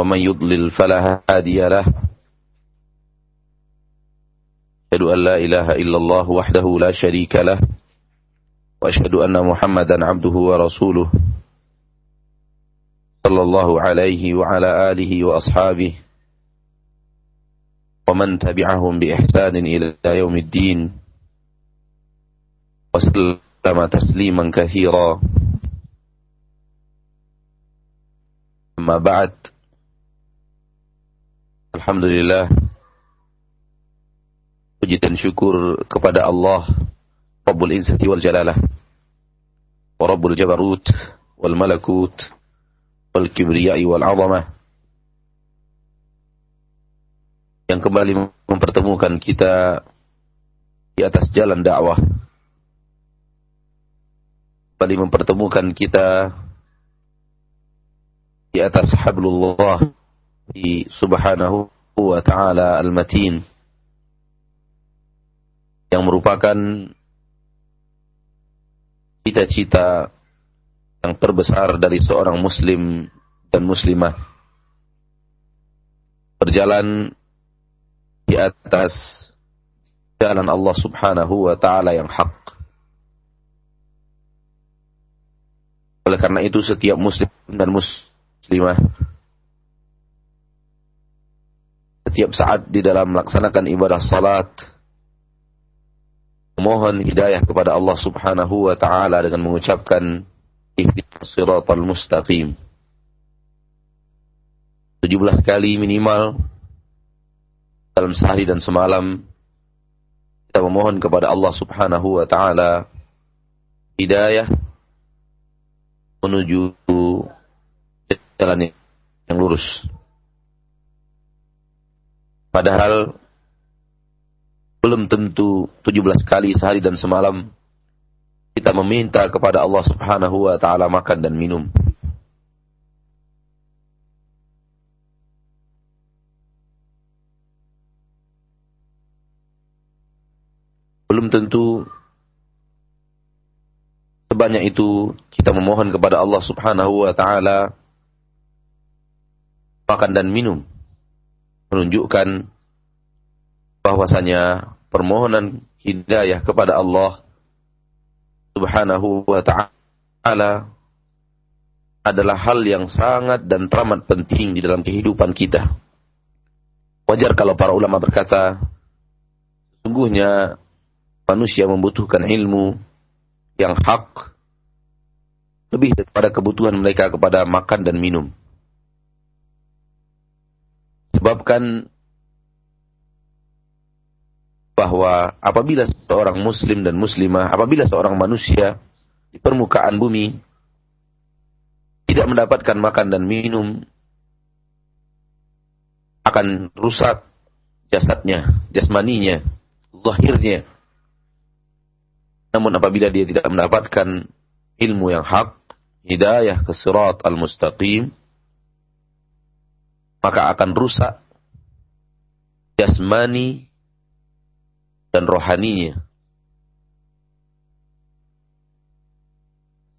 ومن يضلل فلا هادي له. أشهد أن لا إله إلا الله وحده لا شريك له. وأشهد أن محمدا عبده ورسوله. صلى الله عليه وعلى آله وأصحابه. ومن تبعهم بإحسان إلى يوم الدين. وسلم تسليما كثيرا. أما بعد. Alhamdulillah. Puji dan syukur kepada Allah Rabbul Izzati wal Jalalah Wa Rabbul Jabarut Wal Malakut Wal Kibriyai wal Azamah Yang kembali mempertemukan kita Di atas jalan dakwah Kembali mempertemukan kita Di atas hablullah subhanahu wa ta'ala al-matin yang merupakan cita-cita yang terbesar dari seorang muslim dan muslimah. Berjalan di atas jalan Allah subhanahu wa ta'ala yang hak. Oleh karena itu setiap muslim dan muslimah setiap saat di dalam melaksanakan ibadah salat memohon hidayah kepada Allah Subhanahu wa taala dengan mengucapkan ihdinas siratal mustaqim 17 kali minimal dalam sehari dan semalam kita memohon kepada Allah Subhanahu wa taala hidayah menuju jalan yang lurus. Padahal belum tentu 17 kali sehari dan semalam kita meminta kepada Allah Subhanahu wa taala makan dan minum. Belum tentu sebanyak itu kita memohon kepada Allah Subhanahu wa taala makan dan minum menunjukkan bahwasanya permohonan hidayah kepada Allah Subhanahu wa taala adalah hal yang sangat dan teramat penting di dalam kehidupan kita. Wajar kalau para ulama berkata, sungguhnya manusia membutuhkan ilmu yang hak lebih daripada kebutuhan mereka kepada makan dan minum. Sebabkan bahwa apabila seorang muslim dan muslimah, apabila seorang manusia di permukaan bumi tidak mendapatkan makan dan minum, akan rusak jasadnya, jasmaninya, zahirnya. Namun apabila dia tidak mendapatkan ilmu yang hak, hidayah ke surat al-mustaqim, maka akan rusak jasmani dan rohaninya.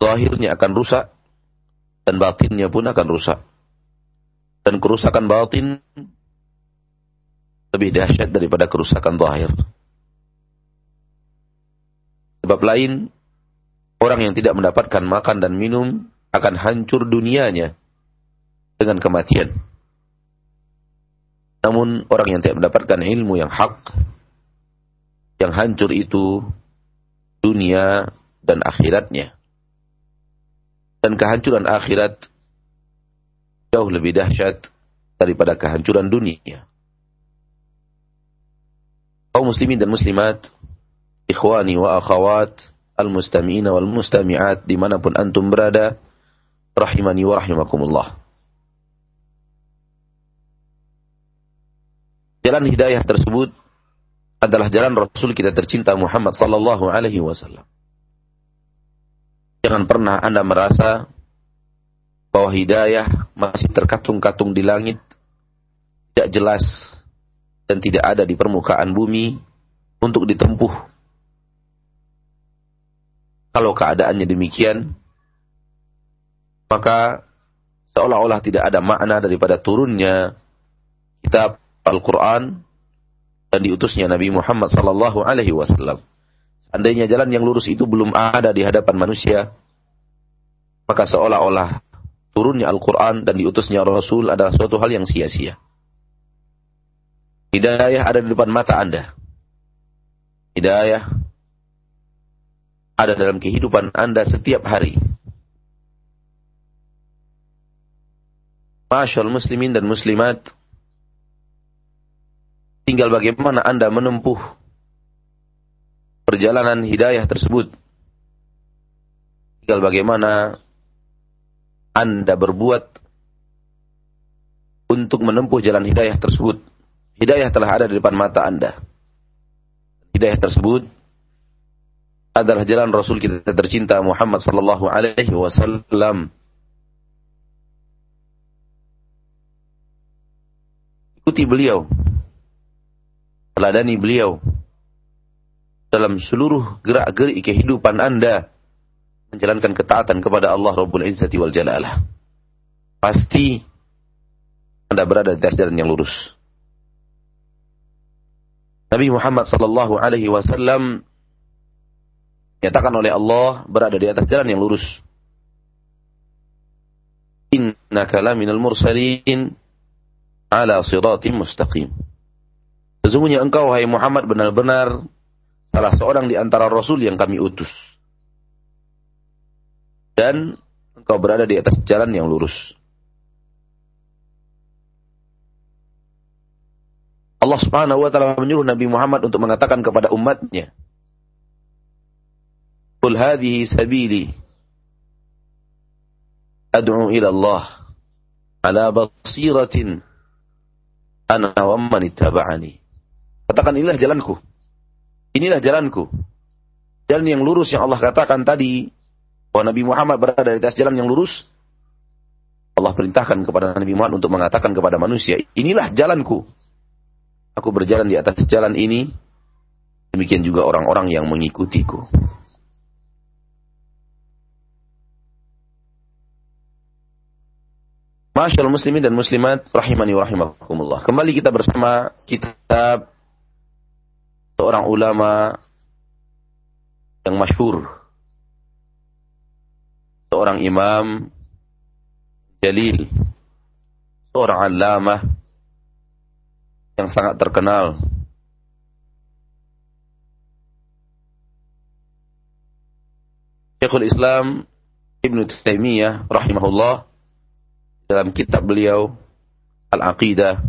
Zahirnya akan rusak dan batinnya pun akan rusak. Dan kerusakan batin lebih dahsyat daripada kerusakan zahir. Sebab lain, orang yang tidak mendapatkan makan dan minum akan hancur dunianya dengan kematian. Namun orang yang tidak mendapatkan ilmu yang hak, yang hancur itu dunia dan akhiratnya. Dan kehancuran akhirat jauh lebih dahsyat daripada kehancuran dunia. Kaum muslimin dan muslimat, ikhwani wa akhawat, al-mustami'ina wal mustami'at di mana pun antum berada, rahimani wa rahimakumullah. Jalan hidayah tersebut adalah jalan Rasul kita tercinta Muhammad sallallahu alaihi wasallam. Jangan pernah Anda merasa bahwa hidayah masih terkatung-katung di langit, tidak jelas dan tidak ada di permukaan bumi untuk ditempuh. Kalau keadaannya demikian, maka seolah-olah tidak ada makna daripada turunnya kitab Al-Quran dan diutusnya Nabi Muhammad sallallahu alaihi wasallam. Seandainya jalan yang lurus itu belum ada di hadapan manusia, maka seolah-olah turunnya Al-Quran dan diutusnya Rasul adalah suatu hal yang sia-sia. Hidayah ada di depan mata Anda. Hidayah ada dalam kehidupan Anda setiap hari. Masyal muslimin dan muslimat, tinggal bagaimana Anda menempuh perjalanan hidayah tersebut. Tinggal bagaimana Anda berbuat untuk menempuh jalan hidayah tersebut. Hidayah telah ada di depan mata Anda. Hidayah tersebut adalah jalan Rasul kita tercinta Muhammad sallallahu alaihi wasallam. Ikuti beliau teladani beliau dalam seluruh gerak-gerik kehidupan Anda menjalankan ketaatan kepada Allah Rabbul Izzati wal Jalalah. Pasti Anda berada di atas jalan yang lurus. Nabi Muhammad sallallahu alaihi wasallam nyatakan oleh Allah berada di atas jalan yang lurus. Innaka laminal mursalin ala siratim mustaqim. Sesungguhnya engkau, hai Muhammad, benar-benar salah seorang di antara Rasul yang kami utus. Dan engkau berada di atas jalan yang lurus. Allah subhanahu wa ta'ala menyuruh Nabi Muhammad untuk mengatakan kepada umatnya. Qul hadhihi sabili ad'u ila Allah ala basiratin ana wa man. Katakan inilah jalanku. Inilah jalanku. Jalan yang lurus yang Allah katakan tadi. Bahwa Nabi Muhammad berada di atas jalan yang lurus. Allah perintahkan kepada Nabi Muhammad untuk mengatakan kepada manusia. Inilah jalanku. Aku berjalan di atas jalan ini. Demikian juga orang-orang yang mengikutiku. Masyaallah muslimin dan muslimat rahimani wa rahimakumullah. Kembali kita bersama kitab seorang ulama yang masyhur. Seorang imam jalil seorang alama yang sangat terkenal. Syekhul Islam Ibn Taimiyah rahimahullah dalam kitab beliau Al-Aqidah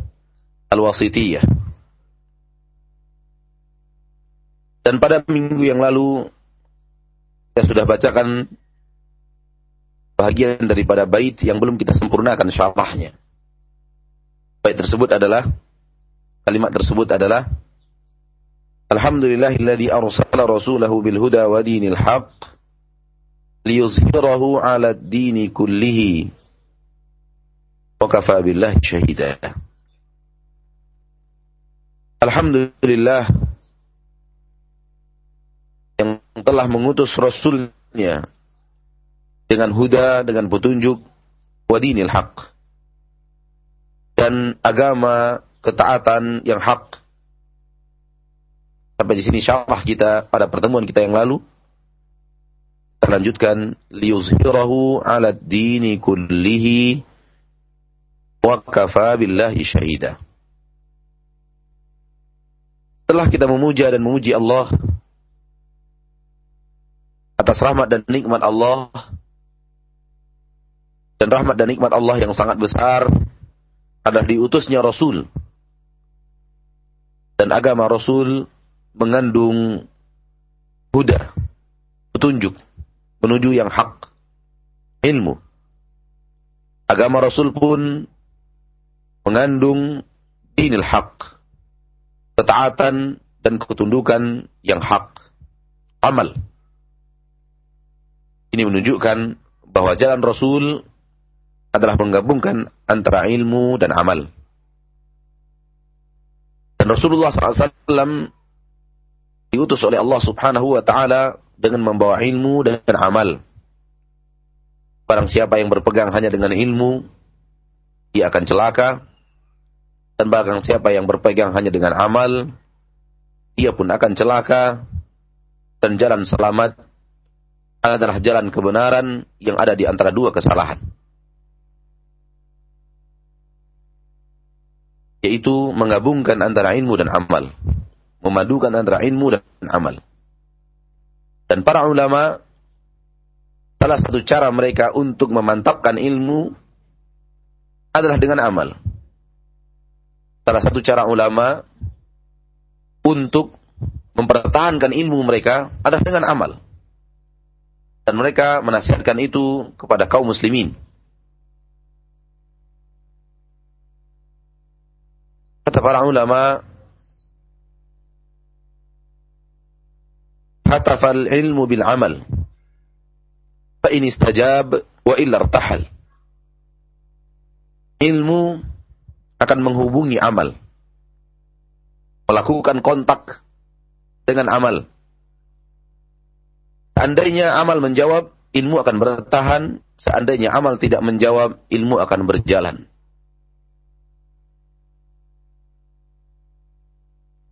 Al-Wasitiyah Dan pada minggu yang lalu kita sudah bacakan bagian daripada bait yang belum kita sempurnakan syarahnya. Bait tersebut adalah kalimat tersebut adalah Alhamdulillahilladzi arsala rasulahu bil huda wa dinil haqq liyuzhirahu 'ala ad-dini kullihi wa kafa billahi shahida. Alhamdulillah telah mengutus Rasulnya dengan huda, dengan petunjuk, wadinil haq. Dan agama ketaatan yang hak. Sampai di sini syarah kita pada pertemuan kita yang lalu. Kita lanjutkan. Liyuzhirahu ala dini kullihi wa kafa billahi syahida. Setelah kita memuja dan memuji Allah atas rahmat dan nikmat Allah dan rahmat dan nikmat Allah yang sangat besar adalah diutusnya Rasul dan agama Rasul mengandung huda petunjuk menuju yang hak ilmu agama Rasul pun mengandung dinil hak ketaatan dan ketundukan yang hak. Amal. Ini menunjukkan bahwa jalan Rasul adalah menggabungkan antara ilmu dan amal. Dan Rasulullah SAW diutus oleh Allah Subhanahu wa taala dengan membawa ilmu dan amal. Barang siapa yang berpegang hanya dengan ilmu, ia akan celaka. Dan barang siapa yang berpegang hanya dengan amal, ia pun akan celaka. Dan jalan selamat adalah jalan kebenaran yang ada di antara dua kesalahan. Yaitu menggabungkan antara ilmu dan amal. Memadukan antara ilmu dan amal. Dan para ulama, salah satu cara mereka untuk memantapkan ilmu adalah dengan amal. Salah satu cara ulama untuk mempertahankan ilmu mereka adalah dengan amal. Dan mereka menasihatkan itu kepada kaum muslimin. Kata para ulama, hatafal ilmu bil amal. Fa in istajab wa illa irtahal ilmu akan menghubungi amal. Melakukan kontak dengan amal. Seandainya amal menjawab, ilmu akan bertahan. Seandainya amal tidak menjawab, ilmu akan berjalan.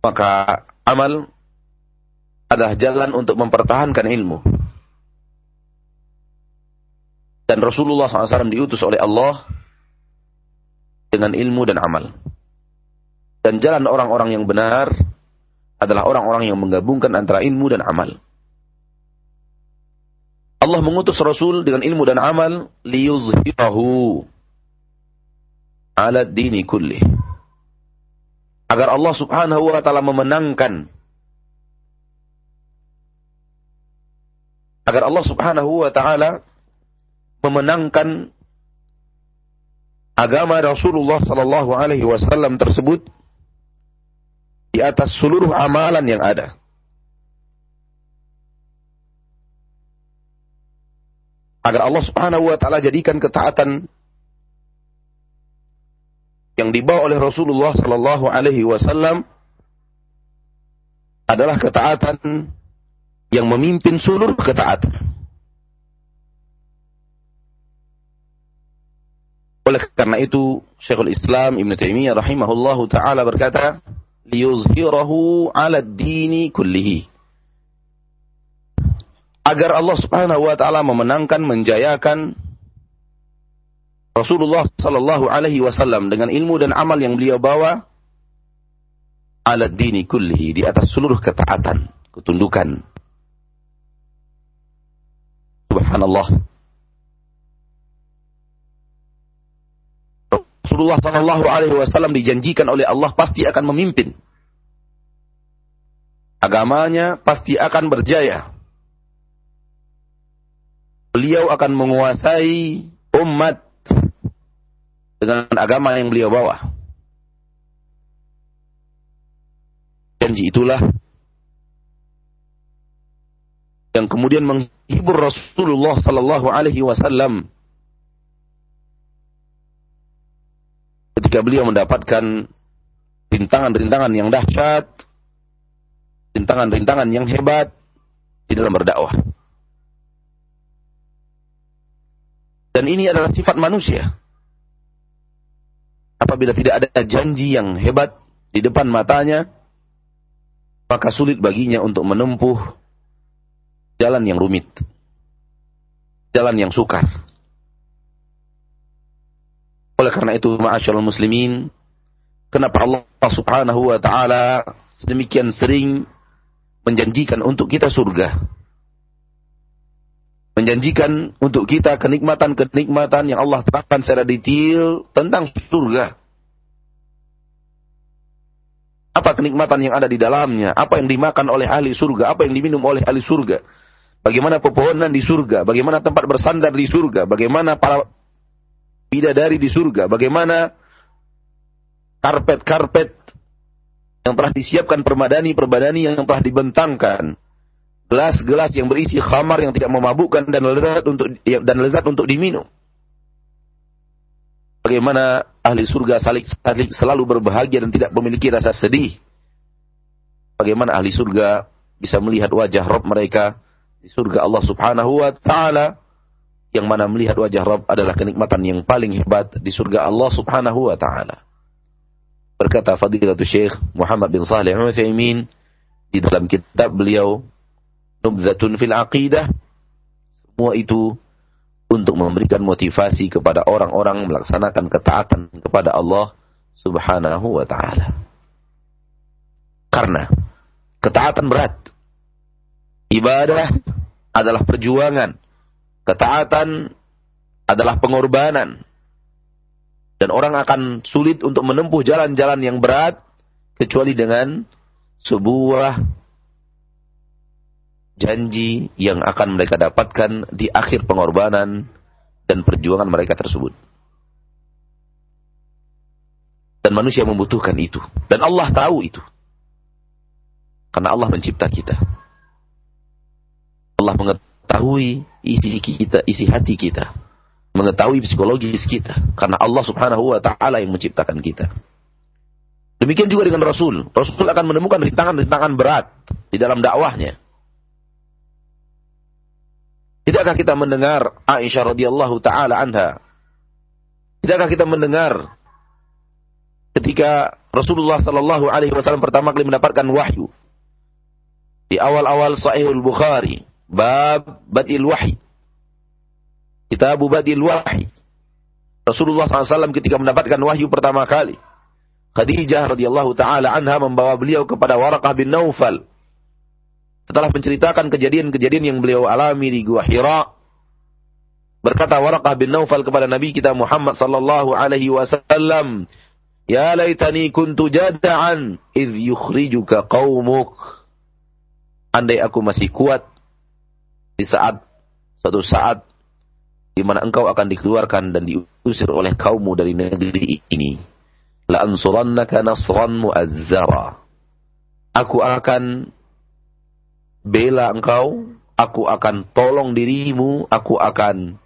Maka amal adalah jalan untuk mempertahankan ilmu. Dan Rasulullah SAW diutus oleh Allah dengan ilmu dan amal. Dan jalan orang-orang yang benar adalah orang-orang yang menggabungkan antara ilmu dan amal. Allah mengutus Rasul dengan ilmu dan amal liyuzhirahu ala dini kulli. Agar Allah subhanahu wa ta'ala memenangkan agar Allah subhanahu wa ta'ala memenangkan agama Rasulullah Sallallahu Alaihi Wasallam tersebut di atas seluruh amalan yang ada. Agar Allah Subhanahu wa taala jadikan ketaatan yang dibawa oleh Rasulullah sallallahu alaihi wasallam adalah ketaatan yang memimpin seluruh ketaatan. Oleh karena itu, Syekhul Islam Ibn Taimiyah rahimahullahu taala berkata, liyuzhirahu 'ala dini kullihi. Agar Allah Subhanahu wa taala memenangkan, menjayakan Rasulullah sallallahu alaihi wasallam dengan ilmu dan amal yang beliau bawa ala dini kullihi di atas seluruh ketaatan, ketundukan. Subhanallah. Rasulullah Shallallahu Alaihi Wasallam dijanjikan oleh Allah pasti akan memimpin. Agamanya pasti akan berjaya. Beliau akan menguasai umat dengan agama yang beliau bawa. Janji itulah yang kemudian menghibur Rasulullah Sallallahu Alaihi Wasallam ketika beliau mendapatkan rintangan-rintangan yang dahsyat, rintangan-rintangan yang hebat di dalam berdakwah. Dan ini adalah sifat manusia. Apabila tidak ada janji yang hebat di depan matanya, maka sulit baginya untuk menempuh jalan yang rumit, jalan yang sukar. Oleh karena itu, ma'asyarul muslimin, kenapa Allah subhanahu wa ta'ala sedemikian sering menjanjikan untuk kita surga. Menjanjikan untuk kita kenikmatan-kenikmatan yang Allah terapkan secara detail tentang surga. Apa kenikmatan yang ada di dalamnya? Apa yang dimakan oleh ahli surga? Apa yang diminum oleh ahli surga? Bagaimana pepohonan di surga? Bagaimana tempat bersandar di surga? Bagaimana para bidadari di surga, bagaimana karpet-karpet yang telah disiapkan permadani-permadani yang telah dibentangkan, gelas-gelas yang berisi khamar yang tidak memabukkan dan lezat untuk dan lezat untuk diminum. Bagaimana ahli surga salik, salik selalu berbahagia dan tidak memiliki rasa sedih. Bagaimana ahli surga bisa melihat wajah Rob mereka di surga Allah Subhanahu wa taala yang mana melihat wajah Rob adalah kenikmatan yang paling hebat di surga Allah Subhanahu wa taala. Berkata Fadilatul Syekh Muhammad bin Salih Al-Utsaimin di dalam kitab beliau Nubzatun fil Aqidah semua itu untuk memberikan motivasi kepada orang-orang melaksanakan ketaatan kepada Allah Subhanahu wa taala. Karena ketaatan berat. Ibadah adalah perjuangan. Ketaatan adalah pengorbanan. Dan orang akan sulit untuk menempuh jalan-jalan yang berat kecuali dengan sebuah janji yang akan mereka dapatkan di akhir pengorbanan dan perjuangan mereka tersebut. Dan manusia membutuhkan itu. Dan Allah tahu itu. Karena Allah mencipta kita. Allah mengetahui isi kita, isi hati kita. Mengetahui psikologis kita. Karena Allah subhanahu wa ta'ala yang menciptakan kita. Demikian juga dengan Rasul. Rasul akan menemukan rintangan-rintangan berat di dalam dakwahnya. Tidakkah kita mendengar Aisyah radhiyallahu taala anha? Tidakkah kita mendengar ketika Rasulullah sallallahu alaihi wasallam pertama kali mendapatkan wahyu di awal-awal Sahihul Bukhari, bab Badil Wahyi. Kitab Badil Wahyi. Rasulullah SAW ketika mendapatkan wahyu pertama kali, Khadijah radhiyallahu taala anha membawa beliau kepada Waraqah bin Naufal setelah menceritakan kejadian-kejadian yang beliau alami di Gua Hira, berkata Waraqah bin Naufal kepada Nabi kita Muhammad sallallahu alaihi wasallam, "Ya laitani kuntu jada'an idh yukhrijuka qaumuk." Andai aku masih kuat di saat suatu saat di mana engkau akan dikeluarkan dan diusir oleh kaummu dari negeri ini. La ansurannaka nasran mu'azzara. Aku akan bela engkau, aku akan tolong dirimu, aku akan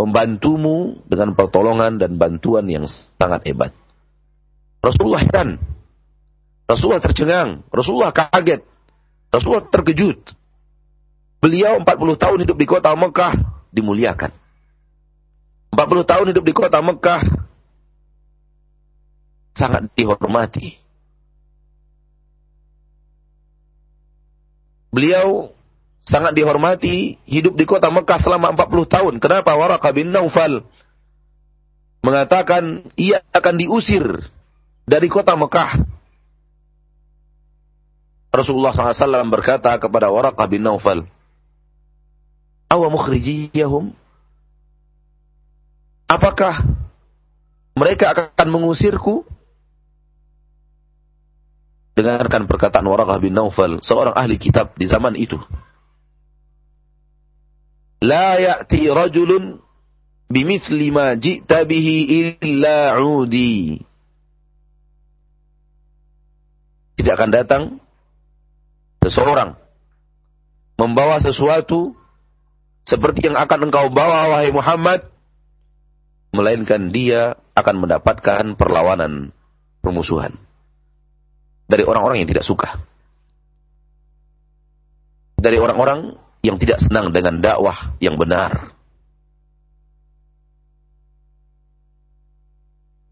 membantumu dengan pertolongan dan bantuan yang sangat hebat. Rasulullah heran. Rasulullah tercengang. Rasulullah kaget. Rasulullah terkejut. Beliau 40 tahun hidup di kota Mekah dimuliakan. 40 tahun hidup di kota Mekah sangat dihormati. Beliau sangat dihormati, hidup di kota Mekah selama 40 tahun. Kenapa? Waraka bin Naufal mengatakan ia akan diusir dari kota Mekah. Rasulullah SAW berkata kepada Waraka bin Naufal, Awa mukhrijiyahum? Apakah mereka akan mengusirku? Dengarkan perkataan Waraqah bin Naufal, seorang ahli kitab di zaman itu. La ya'ti rajulun bimithli ma ji'ta bihi illa 'udi. Tidak akan datang seseorang membawa sesuatu seperti yang akan engkau bawa wahai Muhammad melainkan dia akan mendapatkan perlawanan permusuhan dari orang-orang yang tidak suka. Dari orang-orang yang tidak senang dengan dakwah yang benar.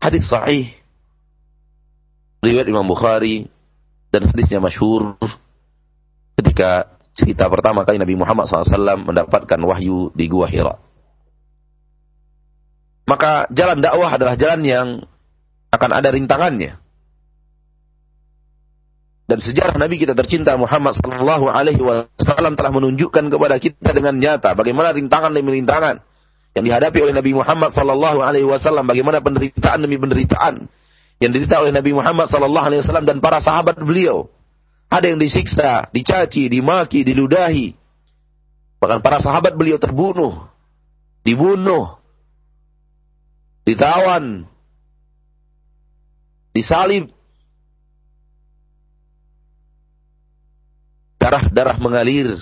Hadis sahih riwayat Imam Bukhari dan hadisnya masyhur ketika cerita pertama kali Nabi Muhammad SAW mendapatkan wahyu di Gua Hira. Maka jalan dakwah adalah jalan yang akan ada rintangannya. Dan sejarah Nabi kita tercinta Muhammad sallallahu alaihi wasallam telah menunjukkan kepada kita dengan nyata bagaimana rintangan demi rintangan yang dihadapi oleh Nabi Muhammad sallallahu alaihi wasallam, bagaimana penderitaan demi penderitaan yang diderita oleh Nabi Muhammad sallallahu alaihi wasallam dan para sahabat beliau. Ada yang disiksa, dicaci, dimaki, diludahi. Bahkan para sahabat beliau terbunuh, dibunuh, ditawan, disalib, darah-darah mengalir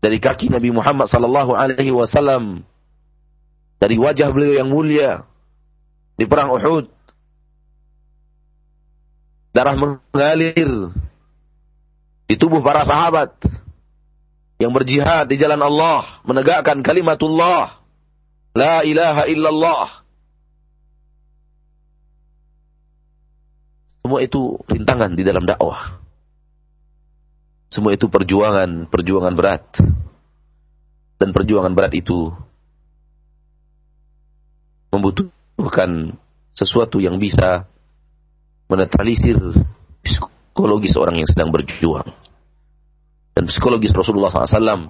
dari kaki Nabi Muhammad sallallahu alaihi wasallam dari wajah beliau yang mulia di perang Uhud. Darah mengalir di tubuh para sahabat yang berjihad di jalan Allah menegakkan kalimatullah la ilaha illallah. Semua itu rintangan di dalam dakwah semua itu perjuangan perjuangan berat dan perjuangan berat itu membutuhkan sesuatu yang bisa menetralisir psikologis orang yang sedang berjuang. Dan psikologis Rasulullah SAW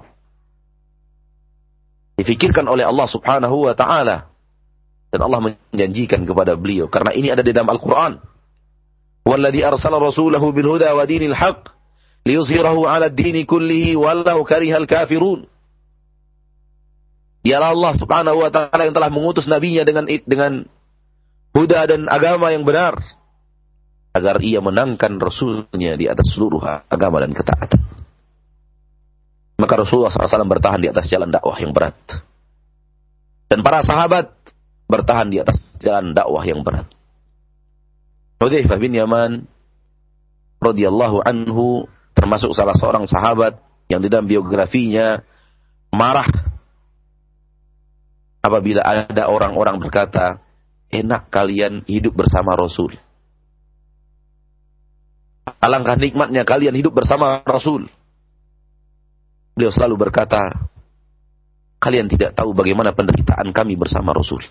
difikirkan oleh Allah Subhanahu wa taala dan Allah menjanjikan kepada beliau karena ini ada di dalam Al-Qur'an. Walladzi arsala rasulahu bil huda wa dinil haqq liyuzhirahu 'ala ad-dini kullihi walau karihal kafirun. Dialah Allah Subhanahu wa taala yang telah mengutus nabinya dengan dengan huda dan agama yang benar agar ia menangkan rasulnya di atas seluruh agama dan ketaatan. Maka Rasulullah SAW bertahan di atas jalan dakwah yang berat. Dan para sahabat bertahan di atas jalan dakwah yang berat. Hudzaifah bin Yaman radhiyallahu anhu termasuk salah seorang sahabat yang di dalam biografinya marah apabila ada orang-orang berkata, enak kalian hidup bersama Rasul. Alangkah nikmatnya kalian hidup bersama Rasul. Beliau selalu berkata, kalian tidak tahu bagaimana penderitaan kami bersama Rasul.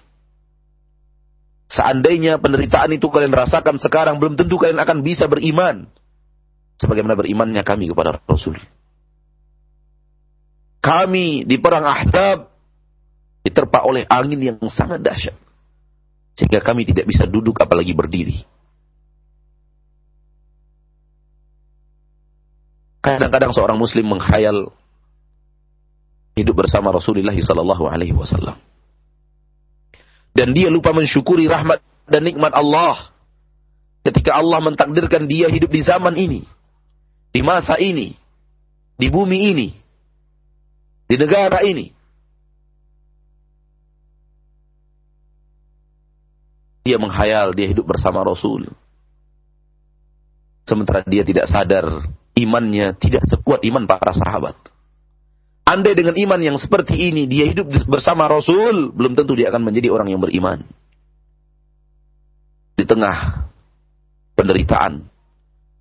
Seandainya penderitaan itu kalian rasakan sekarang, belum tentu kalian akan bisa beriman. Sebagaimana berimannya kami kepada Rasul. Kami di perang Ahzab diterpa oleh angin yang sangat dahsyat. Sehingga kami tidak bisa duduk apalagi berdiri. Kadang-kadang seorang muslim menghayal hidup bersama Rasulullah sallallahu alaihi wasallam. Dan dia lupa mensyukuri rahmat dan nikmat Allah ketika Allah mentakdirkan dia hidup di zaman ini, di masa ini, di bumi ini, di negara ini. Dia menghayal dia hidup bersama Rasul. Sementara dia tidak sadar imannya tidak sekuat iman para sahabat. Andai dengan iman yang seperti ini dia hidup bersama Rasul, belum tentu dia akan menjadi orang yang beriman. Di tengah penderitaan,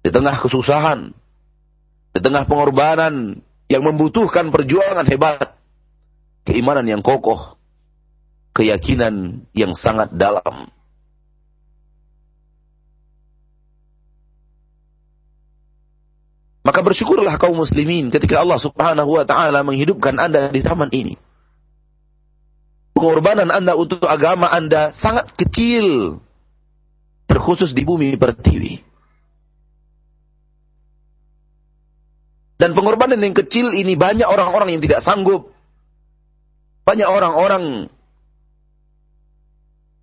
di tengah kesusahan, di tengah pengorbanan yang membutuhkan perjuangan hebat, keimanan yang kokoh, keyakinan yang sangat dalam, Maka bersyukurlah kaum muslimin ketika Allah subhanahu wa ta'ala menghidupkan anda di zaman ini. Pengorbanan anda untuk agama anda sangat kecil. Terkhusus di bumi pertiwi. Dan pengorbanan yang kecil ini banyak orang-orang yang tidak sanggup. Banyak orang-orang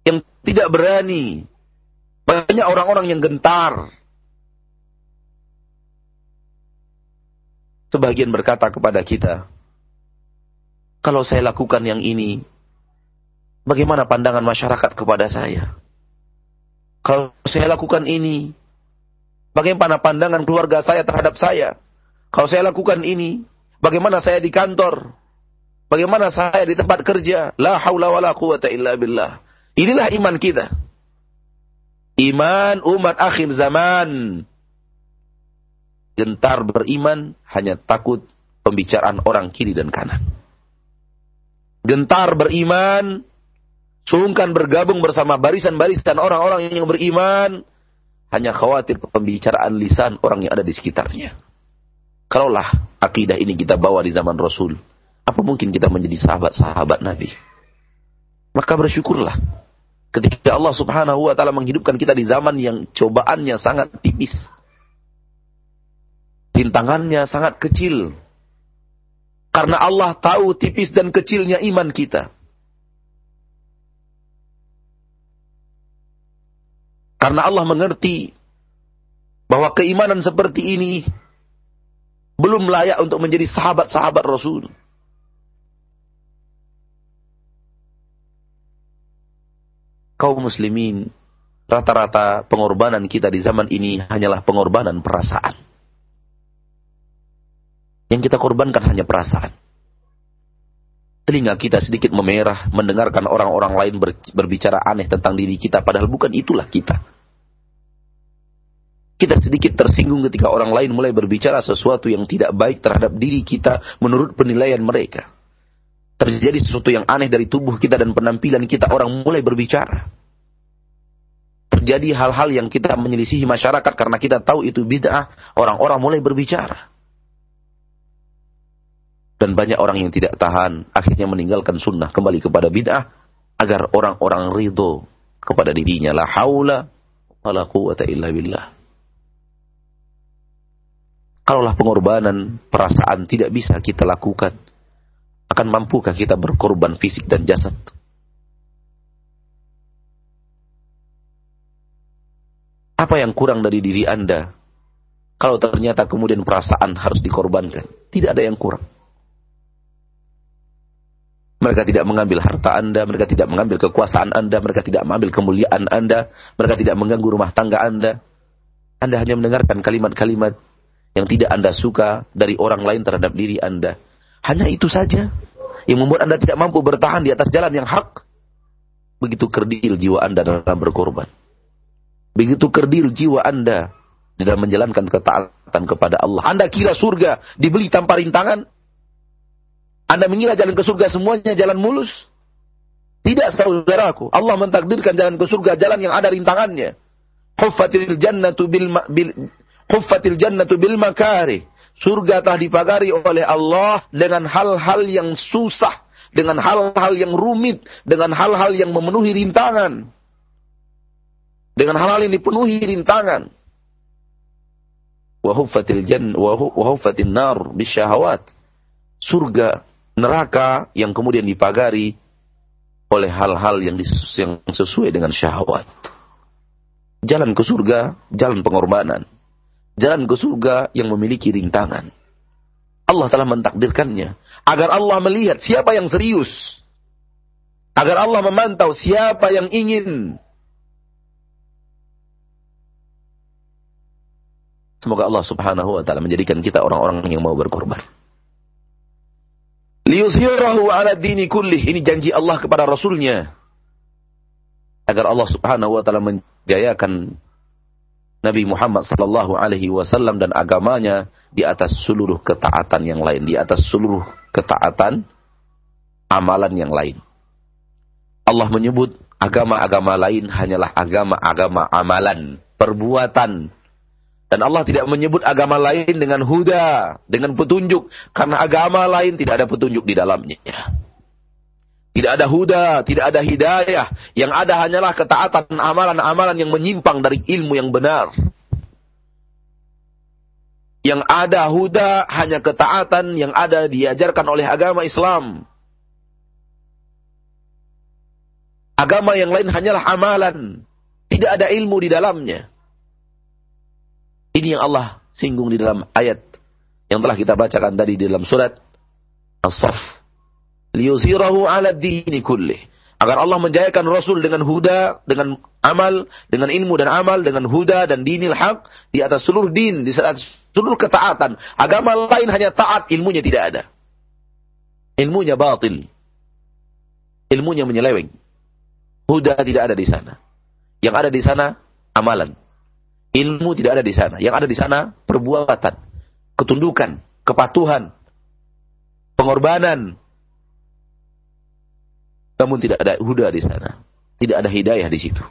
yang tidak berani. Banyak orang-orang yang gentar Sebagian berkata kepada kita, kalau saya lakukan yang ini, bagaimana pandangan masyarakat kepada saya? Kalau saya lakukan ini, bagaimana pandangan keluarga saya terhadap saya? Kalau saya lakukan ini, bagaimana saya di kantor? Bagaimana saya di tempat kerja? La haula wala quwata illa billah. Inilah iman kita. Iman umat akhir zaman gentar beriman hanya takut pembicaraan orang kiri dan kanan. Gentar beriman, sungkan bergabung bersama barisan-barisan orang-orang yang beriman, hanya khawatir pembicaraan lisan orang yang ada di sekitarnya. Kalaulah akidah ini kita bawa di zaman Rasul, apa mungkin kita menjadi sahabat-sahabat Nabi? Maka bersyukurlah ketika Allah Subhanahu wa taala menghidupkan kita di zaman yang cobaannya sangat tipis rintangannya sangat kecil. Karena Allah tahu tipis dan kecilnya iman kita. Karena Allah mengerti bahwa keimanan seperti ini belum layak untuk menjadi sahabat-sahabat Rasul. Kaum muslimin, rata-rata pengorbanan kita di zaman ini hanyalah pengorbanan perasaan. Yang kita korbankan hanya perasaan. Telinga kita sedikit memerah mendengarkan orang-orang lain berbicara aneh tentang diri kita, padahal bukan itulah kita. Kita sedikit tersinggung ketika orang lain mulai berbicara sesuatu yang tidak baik terhadap diri kita menurut penilaian mereka. Terjadi sesuatu yang aneh dari tubuh kita dan penampilan kita, orang mulai berbicara. Terjadi hal-hal yang kita menyelisihi masyarakat karena kita tahu itu bid'ah, orang-orang mulai berbicara. Dan banyak orang yang tidak tahan, akhirnya meninggalkan sunnah, kembali kepada bid'ah, agar orang-orang ridho kepada dirinya. La haula wa la quwata illa billah. Kalaulah pengorbanan perasaan tidak bisa kita lakukan, akan mampukah kita berkorban fisik dan jasad? Apa yang kurang dari diri Anda? Kalau ternyata kemudian perasaan harus dikorbankan, tidak ada yang kurang. Mereka tidak mengambil harta Anda, mereka tidak mengambil kekuasaan Anda, mereka tidak mengambil kemuliaan Anda, mereka tidak mengganggu rumah tangga Anda. Anda hanya mendengarkan kalimat-kalimat yang tidak Anda suka dari orang lain terhadap diri Anda. Hanya itu saja yang membuat Anda tidak mampu bertahan di atas jalan yang hak. Begitu kerdil jiwa Anda dalam berkorban. Begitu kerdil jiwa Anda dalam menjalankan ketaatan kepada Allah. Anda kira surga dibeli tanpa rintangan? Anda mengira jalan ke surga semuanya jalan mulus? Tidak saudaraku. Allah mentakdirkan jalan ke surga jalan yang ada rintangannya. Huffatil jannatu bil, bil Huffatil jannatu bil makari. Surga telah dipagari oleh Allah dengan hal-hal yang susah, dengan hal-hal yang rumit, dengan hal-hal yang memenuhi rintangan. Dengan hal-hal yang dipenuhi rintangan. Wa huffatil jann wa huffatin nar bisyahawat. Surga, neraka yang kemudian dipagari oleh hal-hal yang, yang sesuai dengan syahwat. Jalan ke surga, jalan pengorbanan jalan ke surga yang memiliki rintangan. Allah telah mentakdirkannya agar Allah melihat siapa yang serius. Agar Allah memantau siapa yang ingin. Semoga Allah Subhanahu wa taala menjadikan kita orang-orang yang mau berkorban. Liyuzhirahu ala dini kullih. Ini janji Allah kepada Rasulnya. Agar Allah Subhanahu wa taala menjayakan Nabi Muhammad sallallahu alaihi wasallam dan agamanya di atas seluruh ketaatan yang lain, di atas seluruh ketaatan amalan yang lain. Allah menyebut agama-agama lain hanyalah agama-agama amalan, perbuatan. Dan Allah tidak menyebut agama lain dengan huda, dengan petunjuk. Karena agama lain tidak ada petunjuk di dalamnya. Tidak ada huda, tidak ada hidayah. Yang ada hanyalah ketaatan amalan-amalan yang menyimpang dari ilmu yang benar. Yang ada huda hanya ketaatan yang ada diajarkan oleh agama Islam. Agama yang lain hanyalah amalan. Tidak ada ilmu di dalamnya. Ini yang Allah singgung di dalam ayat yang telah kita bacakan tadi di dalam surat As-Saff liyuzhirahu ala dini kullih. Agar Allah menjayakan Rasul dengan huda, dengan amal, dengan ilmu dan amal, dengan huda dan dinil haq di atas seluruh din, di atas seluruh ketaatan. Agama lain hanya taat, ilmunya tidak ada. Ilmunya batil. Ilmunya menyeleweng. Huda tidak ada di sana. Yang ada di sana amalan. Ilmu tidak ada di sana. Yang ada di sana perbuatan, ketundukan, kepatuhan, pengorbanan, namun tidak ada huda di sana. Tidak ada hidayah di situ.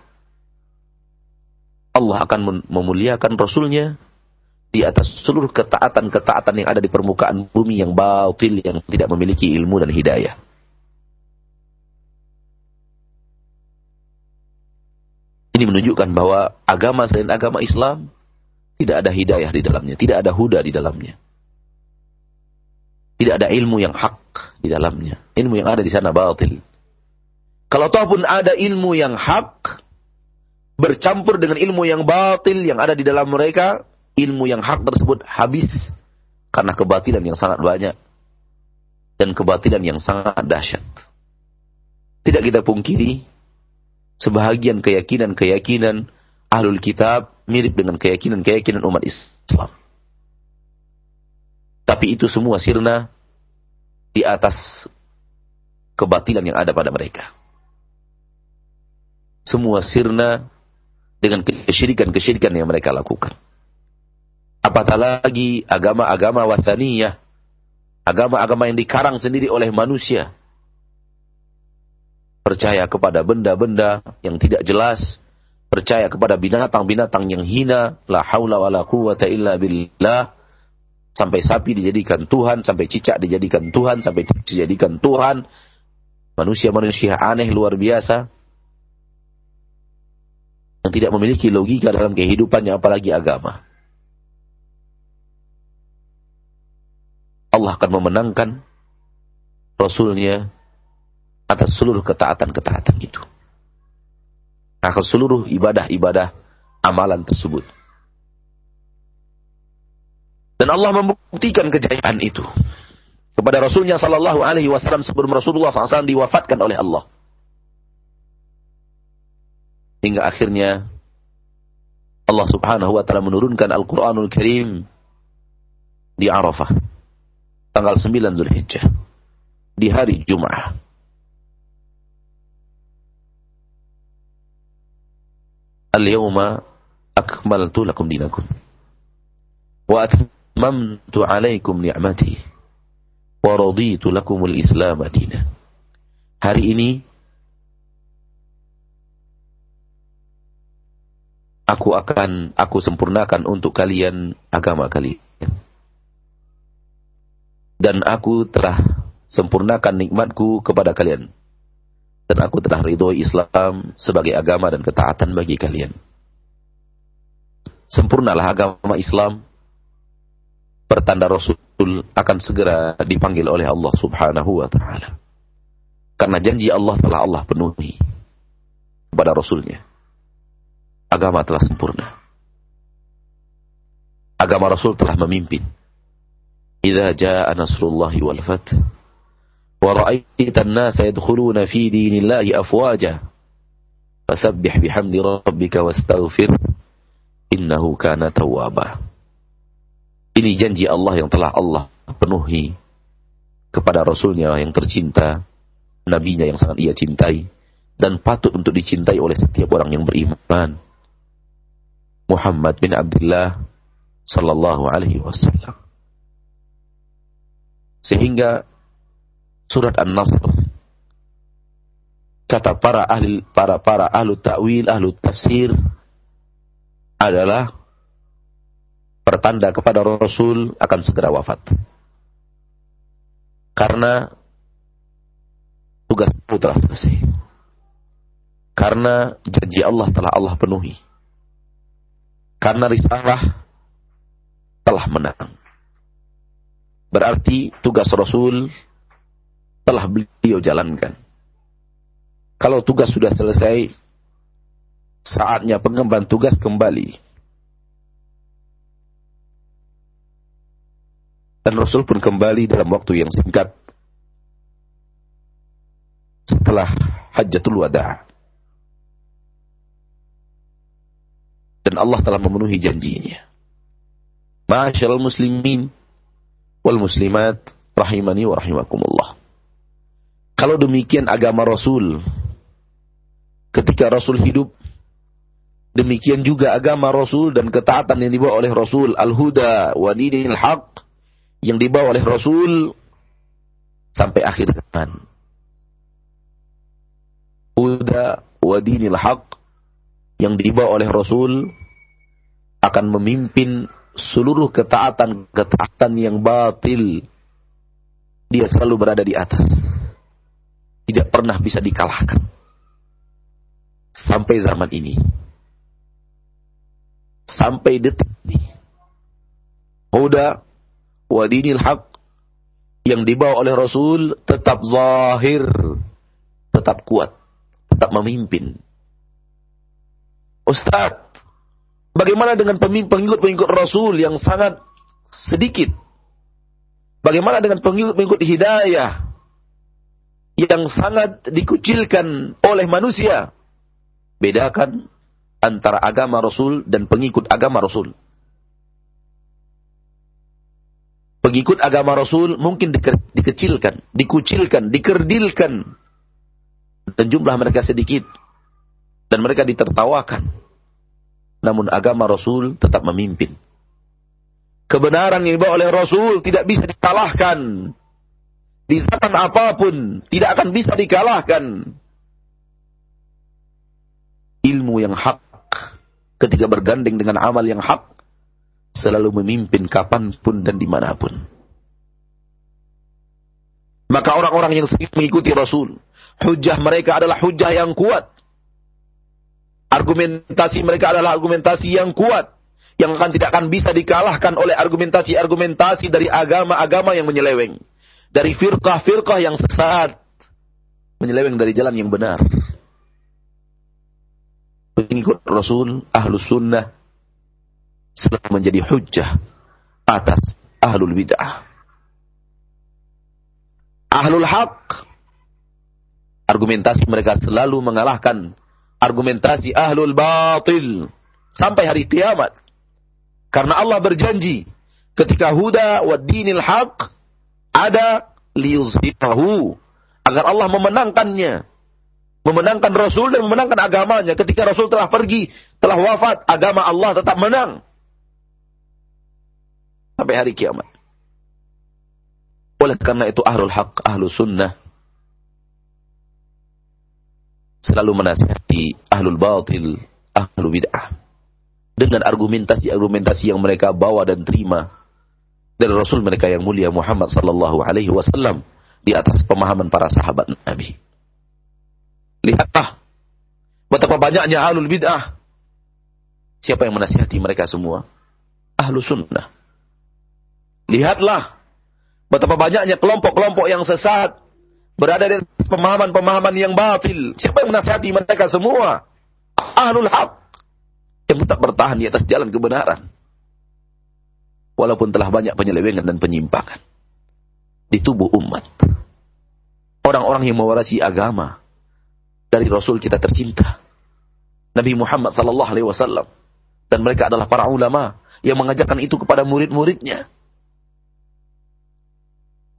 Allah akan memuliakan Rasulnya di atas seluruh ketaatan-ketaatan yang ada di permukaan bumi yang batil, yang tidak memiliki ilmu dan hidayah. Ini menunjukkan bahwa agama selain agama Islam tidak ada hidayah di dalamnya, tidak ada huda di dalamnya. Tidak ada ilmu yang hak di dalamnya. Ilmu yang ada di sana batil. Kalau toh pun ada ilmu yang hak bercampur dengan ilmu yang batil yang ada di dalam mereka, ilmu yang hak tersebut habis karena kebatilan yang sangat banyak dan kebatilan yang sangat dahsyat. Tidak kita pungkiri, sebahagian keyakinan-keyakinan ahlul kitab mirip dengan keyakinan-keyakinan umat Islam. Tapi itu semua sirna di atas kebatilan yang ada pada mereka. Semua sirna dengan kesyirikan-kesyirikan yang mereka lakukan. Apatah lagi agama-agama wasaniyah, agama-agama yang dikarang sendiri oleh manusia. Percaya kepada benda-benda yang tidak jelas, percaya kepada binatang-binatang yang hina, la haula wala quwata illa billah, Sampai sapi dijadikan Tuhan, sampai cicak dijadikan Tuhan, sampai dijadikan Tuhan. Manusia-manusia aneh luar biasa. Yang tidak memiliki logika dalam kehidupannya apalagi agama. Allah akan memenangkan Rasulnya atas seluruh ketaatan-ketaatan itu. Akan seluruh ibadah-ibadah amalan tersebut. Dan Allah membuktikan kejayaan itu kepada Rasulnya Sallallahu Alaihi Wasallam sebelum Rasulullah SAW diwafatkan oleh Allah. Hingga akhirnya Allah Subhanahu Wa Taala menurunkan Al-Quranul Karim di Arafah tanggal 9 Zulhijjah di hari Jumat. Al-yawma akmaltu lakum dinakum wa atmamtu alaikum ni'mati wa raditu lakumul islam dina. Hari ini aku akan aku sempurnakan untuk kalian agama kalian. Dan aku telah sempurnakan nikmatku kepada kalian. Dan aku telah ridhoi Islam sebagai agama dan ketaatan bagi kalian. Sempurnalah agama Islam pertanda Rasul akan segera dipanggil oleh Allah Subhanahu wa taala. Karena janji Allah telah Allah penuhi kepada Rasulnya. Agama telah sempurna. Agama Rasul telah memimpin. Idza jaa nasrullahi wal fath wa ra'aita an-nasa yadkhuluna fi dinillahi afwaja fasabbih bihamdi rabbika wastaghfir innahu kana tawwaba. Ini janji Allah yang telah Allah penuhi kepada Rasulnya yang tercinta, nabinya yang sangat ia cintai, dan patut untuk dicintai oleh setiap orang yang beriman. Muhammad bin Abdullah sallallahu alaihi wasallam. Sehingga surat An-Nasr kata para ahli para para ahlu takwil, ahlu tafsir adalah pertanda kepada Rasul akan segera wafat. Karena tugas telah selesai. Karena janji Allah telah Allah penuhi. Karena risalah telah menang. Berarti tugas Rasul telah beliau jalankan. Kalau tugas sudah selesai, saatnya pengemban tugas kembali Dan Rasul pun kembali dalam waktu yang singkat setelah Hajjatul Wada. Allah telah memenuhi janjinya. Ma'asyiral muslimin wal muslimat rahimani wa rahimakumullah. Kalau demikian agama Rasul ketika Rasul hidup demikian juga agama Rasul dan ketaatan yang dibawa oleh Rasul al-huda wa dinil haq yang dibawa oleh Rasul sampai akhir zaman. Huda wa dinil haq yang dibawa oleh Rasul akan memimpin seluruh ketaatan-ketaatan yang batil. Dia selalu berada di atas. Tidak pernah bisa dikalahkan. Sampai zaman ini. Sampai detik ini. Huda wadinil haq yang dibawa oleh Rasul tetap zahir, tetap kuat, tetap memimpin. Ustaz, Bagaimana dengan pengikut-pengikut Rasul yang sangat sedikit? Bagaimana dengan pengikut-pengikut hidayah yang sangat dikucilkan oleh manusia? Bedakan antara agama Rasul dan pengikut agama Rasul. Pengikut agama Rasul mungkin dikecilkan, dikucilkan, dikerdilkan. Dan jumlah mereka sedikit. Dan mereka ditertawakan. Namun agama Rasul tetap memimpin. Kebenaran yang dibawa oleh Rasul tidak bisa dikalahkan. Di zaman apa pun tidak akan bisa dikalahkan. Ilmu yang hak ketika bergandeng dengan amal yang hak selalu memimpin kapan pun dan di mana pun. Maka orang-orang yang sering mengikuti Rasul, hujah mereka adalah hujah yang kuat. Argumentasi mereka adalah argumentasi yang kuat yang akan tidak akan bisa dikalahkan oleh argumentasi-argumentasi dari agama-agama yang menyeleweng. Dari firqah-firqah yang sesat. Menyeleweng dari jalan yang benar. Pengikut Rasul, ahlu sunnah, selalu menjadi hujah atas ahlul bid'ah. Ahlul haq, argumentasi mereka selalu mengalahkan argumentasi ahlul batil sampai hari kiamat. Karena Allah berjanji ketika huda wa dinil haq ada liyuzhirahu agar Allah memenangkannya memenangkan Rasul dan memenangkan agamanya. Ketika Rasul telah pergi telah wafat agama Allah tetap menang. Sampai hari kiamat. Oleh karena itu ahlul haq ahlu sunnah selalu menasihati ahlul batil ahlu bid'ah dengan argumentasi-argumentasi yang mereka bawa dan terima dari Rasul mereka yang mulia Muhammad sallallahu alaihi wasallam di atas pemahaman para sahabat Nabi. Lihatlah betapa banyaknya ahlul bid'ah. Siapa yang menasihati mereka semua? Ahlu sunnah. Lihatlah betapa banyaknya kelompok-kelompok yang sesat berada di pemahaman-pemahaman yang batil. Siapa yang menasihati mereka semua? Ahlul haq yang tetap bertahan di atas jalan kebenaran. Walaupun telah banyak penyelewengan dan penyimpangan di tubuh umat. Orang-orang yang mewarisi agama dari Rasul kita tercinta. Nabi Muhammad sallallahu alaihi wasallam dan mereka adalah para ulama yang mengajarkan itu kepada murid-muridnya.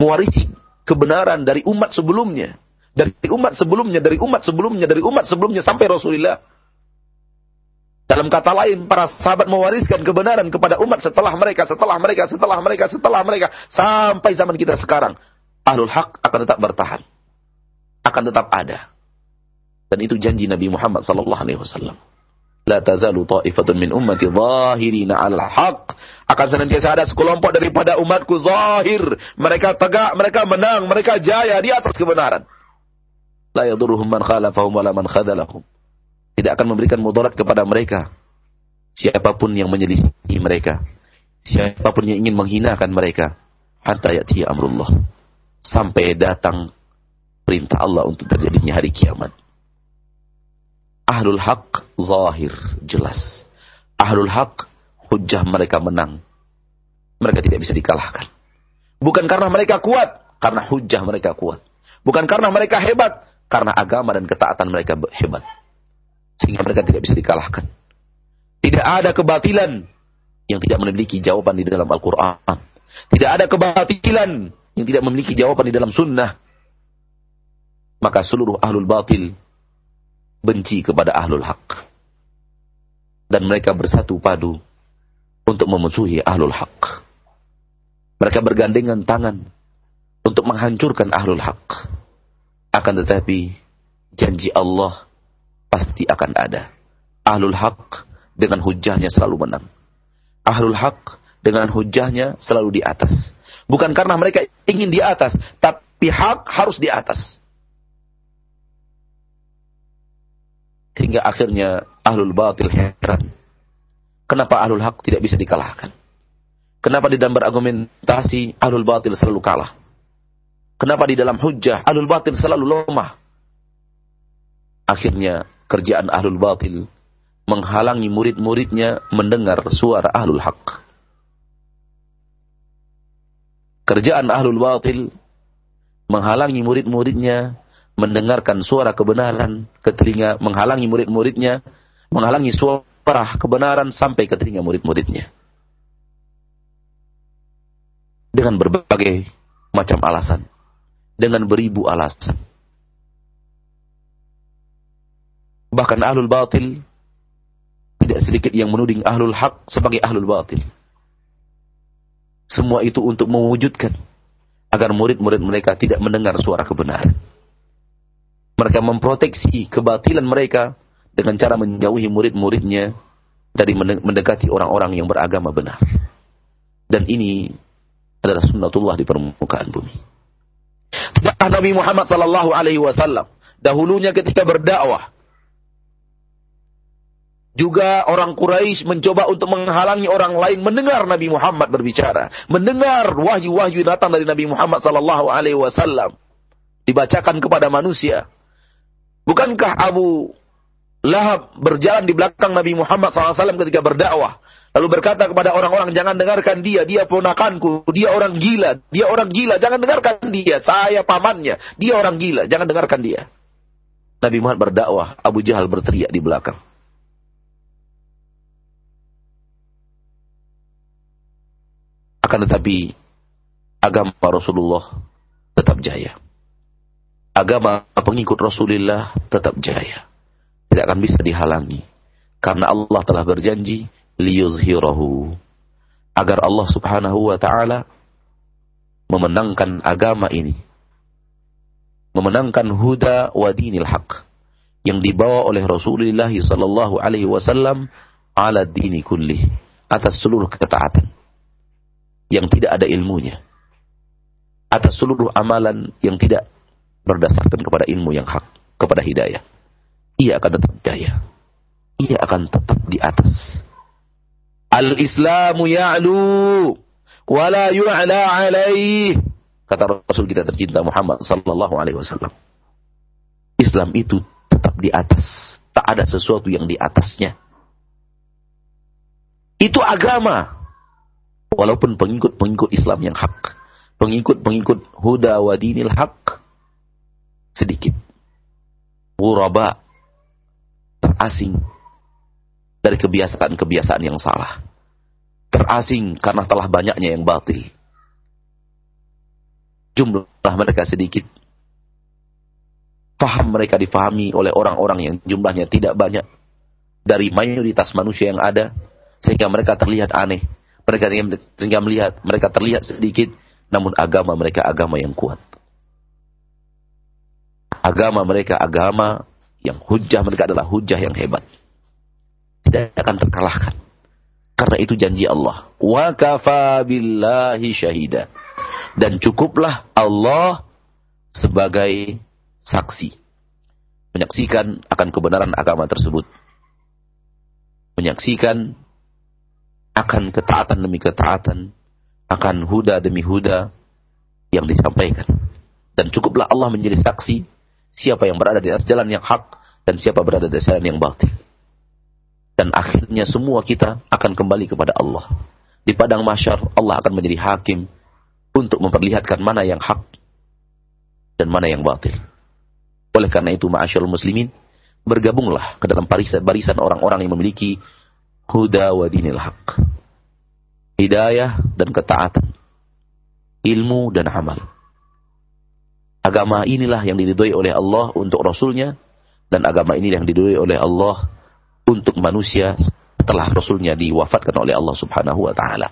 Mewarisi kebenaran dari umat sebelumnya, dari umat sebelumnya, dari umat sebelumnya, dari umat sebelumnya sampai Rasulullah dalam kata lain, para sahabat mewariskan kebenaran kepada umat setelah mereka, setelah mereka, setelah mereka, setelah mereka, sampai zaman kita sekarang. Ahlul haq akan tetap bertahan. Akan tetap ada. Dan itu janji Nabi Muhammad sallallahu alaihi wasallam. La tazalu ta'ifatun min ummati zahirina 'alal haq. Akan senantiasa ada sekelompok daripada umatku zahir, mereka tegak, mereka menang, mereka jaya di atas kebenaran. La yadurruhum man khalafahum wala man khadalahum tidak akan memberikan mudarat kepada mereka. Siapa pun yang menyelisihi mereka, siapa pun yang ingin menghinakan mereka, hatta yati amrullah. Sampai datang perintah Allah untuk terjadinya hari kiamat. Ahlul haq zahir, jelas. Ahlul haq hujah mereka menang. Mereka tidak bisa dikalahkan. Bukan karena mereka kuat, karena hujah mereka kuat. Bukan karena mereka hebat, karena agama dan ketaatan mereka hebat sehingga mereka tidak bisa dikalahkan. Tidak ada kebatilan yang tidak memiliki jawaban di dalam Al-Quran. Tidak ada kebatilan yang tidak memiliki jawaban di dalam sunnah. Maka seluruh ahlul batil benci kepada ahlul haq. Dan mereka bersatu padu untuk memusuhi ahlul haq. Mereka bergandengan tangan untuk menghancurkan ahlul haq. Akan tetapi janji Allah pasti akan ada. Ahlul haq dengan hujahnya selalu menang. Ahlul haq dengan hujahnya selalu di atas. Bukan karena mereka ingin di atas, tapi hak harus di atas. Hingga akhirnya ahlul batil heran. Kenapa ahlul haq tidak bisa dikalahkan? Kenapa di dalam berargumentasi ahlul batil selalu kalah? Kenapa di dalam hujah ahlul batil selalu lemah? Akhirnya kerjaan ahlul batil menghalangi murid-muridnya mendengar suara ahlul haq. Kerjaan ahlul batil menghalangi murid-muridnya mendengarkan suara kebenaran ke telinga, menghalangi murid-muridnya, menghalangi suara kebenaran sampai ke telinga murid-muridnya. Dengan berbagai macam alasan. Dengan beribu alasan. Bahkan ahlul batil tidak sedikit yang menuding ahlul hak sebagai ahlul batil. Semua itu untuk mewujudkan agar murid-murid mereka tidak mendengar suara kebenaran. Mereka memproteksi kebatilan mereka dengan cara menjauhi murid-muridnya dari mendekati orang-orang yang beragama benar. Dan ini adalah sunnatullah di permukaan bumi. Tidaklah Nabi Muhammad sallallahu alaihi wasallam dahulunya ketika berdakwah juga orang Quraisy mencoba untuk menghalangi orang lain mendengar Nabi Muhammad berbicara, mendengar wahyu-wahyu datang dari Nabi Muhammad sallallahu alaihi wasallam dibacakan kepada manusia. Bukankah Abu Lahab berjalan di belakang Nabi Muhammad SAW ketika berdakwah. Lalu berkata kepada orang-orang, jangan dengarkan dia, dia ponakanku, dia orang gila, dia orang gila, jangan dengarkan dia, saya pamannya, dia orang gila, jangan dengarkan dia. Nabi Muhammad berdakwah, Abu Jahal berteriak di belakang. Akan tetapi, agama Rasulullah tetap jaya agama pengikut Rasulullah tetap jaya. Tidak akan bisa dihalangi. Karena Allah telah berjanji liyuzhirahu. Agar Allah subhanahu wa ta'ala memenangkan agama ini. Memenangkan huda wa dinil haq. Yang dibawa oleh Rasulullah sallallahu alaihi wasallam ala dini. Atas seluruh ketaatan. Yang tidak ada ilmunya. Atas seluruh amalan yang tidak berdasarkan kepada ilmu yang hak, kepada hidayah. Ia akan tetap jaya. Ia akan tetap di atas. Al-Islamu ya'lu wa la yu'la alaih. Kata Rasul kita tercinta Muhammad sallallahu alaihi wasallam. Islam itu tetap di atas. Tak ada sesuatu yang di atasnya. Itu agama. Walaupun pengikut-pengikut Islam yang hak. Pengikut-pengikut huda wa dinil hak sedikit. Ghuraba terasing dari kebiasaan-kebiasaan yang salah. Terasing karena telah banyaknya yang batil. Jumlah mereka sedikit. Faham mereka difahami oleh orang-orang yang jumlahnya tidak banyak. Dari mayoritas manusia yang ada. Sehingga mereka terlihat aneh. Mereka sehingga melihat mereka terlihat sedikit. Namun agama mereka agama yang kuat agama mereka agama yang hujah mereka adalah hujah yang hebat. Tidak akan terkalahkan. Karena itu janji Allah. Wa kafa syahida. Dan cukuplah Allah sebagai saksi. Menyaksikan akan kebenaran agama tersebut. Menyaksikan akan ketaatan demi ketaatan. Akan huda demi huda yang disampaikan. Dan cukuplah Allah menjadi saksi siapa yang berada di atas jalan yang hak dan siapa berada di atas jalan yang batil. Dan akhirnya semua kita akan kembali kepada Allah. Di padang masyar Allah akan menjadi hakim untuk memperlihatkan mana yang hak dan mana yang batil. Oleh karena itu ma'asyarul muslimin bergabunglah ke dalam barisan orang-orang yang memiliki huda wa dinil haq. Hidayah dan ketaatan. Ilmu dan amal Agama inilah yang diridhoi oleh Allah untuk Rasulnya dan agama inilah yang diridhoi oleh Allah untuk manusia setelah Rasulnya diwafatkan oleh Allah Subhanahu Wa Taala.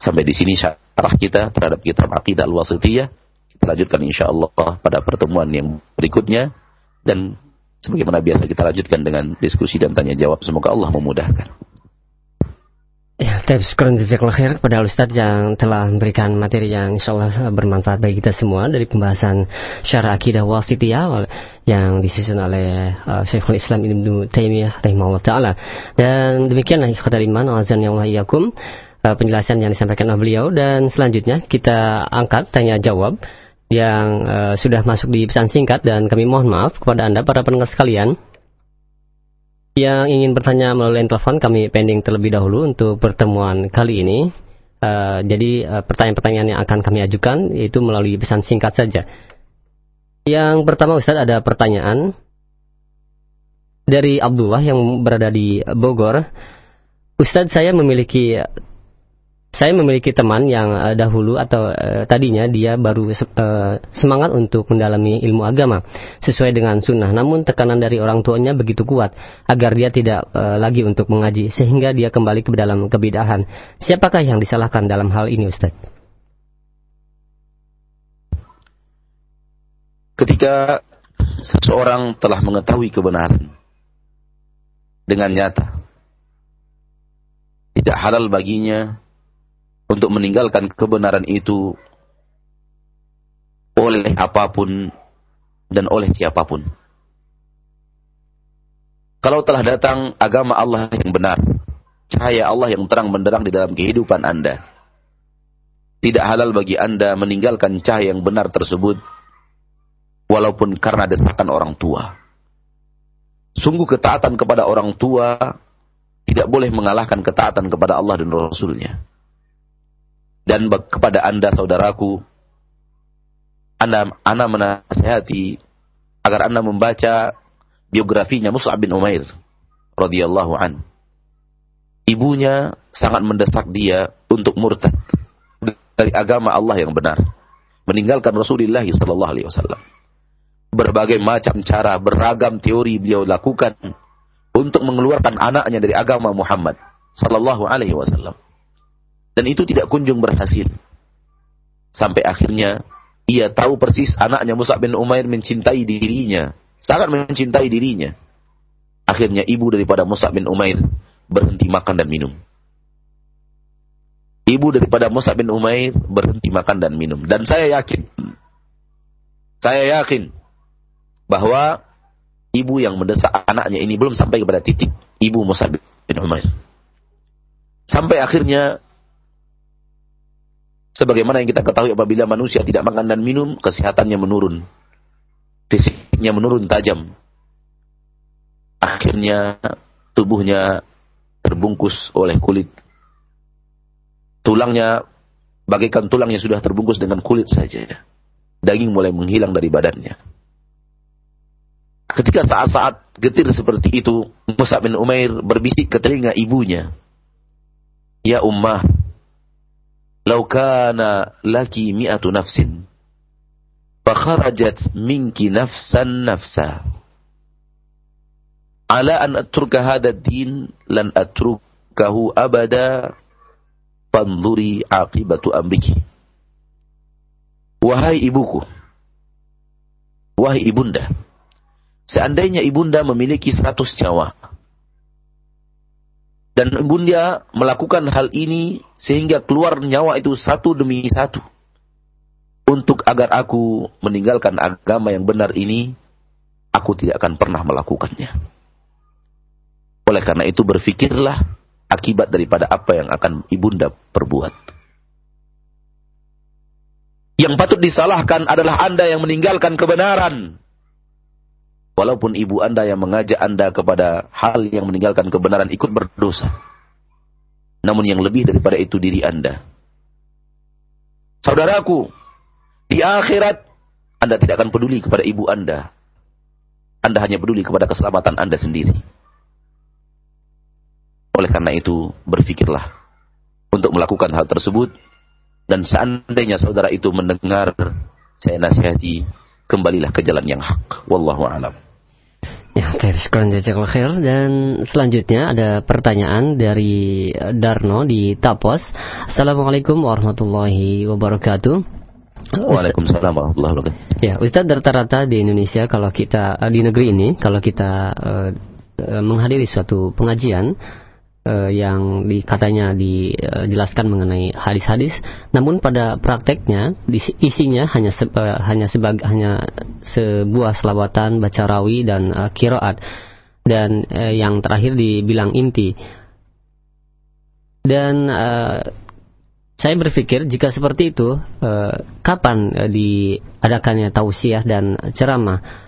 Sampai di sini syarah kita terhadap kitab Aqidah Al-Wasitiyah. Kita lanjutkan insya Allah pada pertemuan yang berikutnya dan sebagaimana biasa kita lanjutkan dengan diskusi dan tanya jawab. Semoga Allah memudahkan. Ya, syukur jazakallah khair kepada Ustaz yang telah memberikan materi yang insya Allah bermanfaat bagi kita semua dari pembahasan syarah akidah wasitiyah yang disusun oleh uh, Syekhul Islam Ibnu Taimiyah rahimahullah taala. Dan demikianlah kata iman azan yang yakum uh, penjelasan yang disampaikan oleh beliau. Dan selanjutnya kita angkat tanya jawab yang uh, sudah masuk di pesan singkat. Dan kami mohon maaf kepada Anda para pendengar sekalian Yang ingin bertanya melalui telepon kami pending terlebih dahulu untuk pertemuan kali ini. Uh, jadi pertanyaan pertanyaan-pertanyaan yang akan kami ajukan itu melalui pesan singkat saja. Yang pertama Ustaz ada pertanyaan dari Abdullah yang berada di Bogor. Ustadz saya memiliki saya memiliki teman yang uh, dahulu atau uh, tadinya dia baru uh, semangat untuk mendalami ilmu agama sesuai dengan sunnah. Namun tekanan dari orang tuanya begitu kuat agar dia tidak uh, lagi untuk mengaji sehingga dia kembali ke dalam kebidahan. Siapakah yang disalahkan dalam hal ini, Ustaz? Ketika seseorang telah mengetahui kebenaran dengan nyata, tidak halal baginya untuk meninggalkan kebenaran itu oleh apa pun dan oleh siapa pun. Kalau telah datang agama Allah yang benar, cahaya Allah yang terang benderang di dalam kehidupan Anda, tidak halal bagi Anda meninggalkan cahaya yang benar tersebut, walaupun karena desakan orang tua. Sungguh ketaatan kepada orang tua tidak boleh mengalahkan ketaatan kepada Allah dan Rasulnya. Dan kepada anda saudaraku, anda, anda menasihati agar anda membaca biografinya Mus'ab bin Umair radhiyallahu an. Ibunya sangat mendesak dia untuk murtad dari agama Allah yang benar, meninggalkan Rasulullah sallallahu alaihi wasallam. Berbagai macam cara, beragam teori beliau lakukan untuk mengeluarkan anaknya dari agama Muhammad sallallahu alaihi wasallam. Dan itu tidak kunjung berhasil. Sampai akhirnya ia tahu persis anaknya Musa bin Umair mencintai dirinya. Sangat mencintai dirinya. Akhirnya ibu daripada Musa bin Umair berhenti makan dan minum. Ibu daripada Musa bin Umair berhenti makan dan minum. Dan saya yakin, saya yakin bahwa ibu yang mendesak anaknya ini belum sampai kepada titik ibu Musa bin Umair. Sampai akhirnya Sebagaimana yang kita ketahui apabila manusia tidak makan dan minum, kesehatannya menurun. Fisiknya menurun tajam. Akhirnya tubuhnya terbungkus oleh kulit. Tulangnya bagaikan tulang yang sudah terbungkus dengan kulit saja. Daging mulai menghilang dari badannya. Ketika saat-saat getir seperti itu, Musa bin Umair berbisik ke telinga ibunya. Ya ummah, "Lau kana laki mi'atu nafsin fakharajat minki nafsan nafsa ala an atruka hadha din lan atrukahu abada fanzuri aqibatu amriki." Wahai ibuku, wahai ibunda, seandainya ibunda memiliki seratus nyawa, dan bunda melakukan hal ini sehingga keluar nyawa itu satu demi satu. Untuk agar aku meninggalkan agama yang benar ini, aku tidak akan pernah melakukannya. Oleh karena itu berfikirlah akibat daripada apa yang akan ibunda perbuat. Yang patut disalahkan adalah Anda yang meninggalkan kebenaran. Walaupun ibu anda yang mengajak anda kepada hal yang meninggalkan kebenaran ikut berdosa. Namun yang lebih daripada itu diri anda. Saudaraku, di akhirat anda tidak akan peduli kepada ibu anda. Anda hanya peduli kepada keselamatan anda sendiri. Oleh karena itu, berfikirlah untuk melakukan hal tersebut. Dan seandainya saudara itu mendengar, saya nasihati, kembalilah ke jalan yang hak. Wallahu a'lam. Ya, sekarang jazakallah khair dan selanjutnya ada pertanyaan dari Darno di Tapos. Assalamualaikum warahmatullahi wabarakatuh. Waalaikumsalam warahmatullahi wabarakatuh. Ya, Ustaz rata-rata di Indonesia kalau kita di negeri ini kalau kita uh, menghadiri suatu pengajian uh, yang di, katanya dijelaskan mengenai hadis-hadis, namun pada prakteknya isinya hanya se, uh, hanya sebagai hanya sebuah selawatan, baca rawi dan uh, kiroat dan uh, yang terakhir dibilang inti. Dan uh, saya berpikir jika seperti itu, uh, kapan uh, diadakannya tausiah dan ceramah?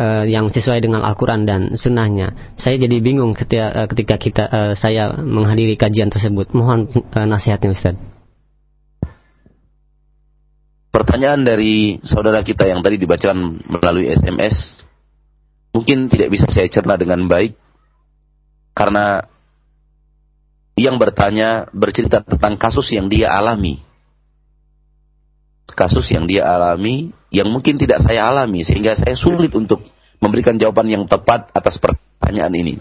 Uh, yang sesuai dengan Al-Quran dan Sunnahnya. Saya jadi bingung ketika, uh, ketika kita uh, saya menghadiri kajian tersebut. Mohon uh, nasihatnya Ustaz. Pertanyaan dari saudara kita yang tadi dibacakan melalui SMS mungkin tidak bisa saya cerna dengan baik karena yang bertanya bercerita tentang kasus yang dia alami. Kasus yang dia alami yang mungkin tidak saya alami sehingga saya sulit untuk memberikan jawaban yang tepat atas pertanyaan ini.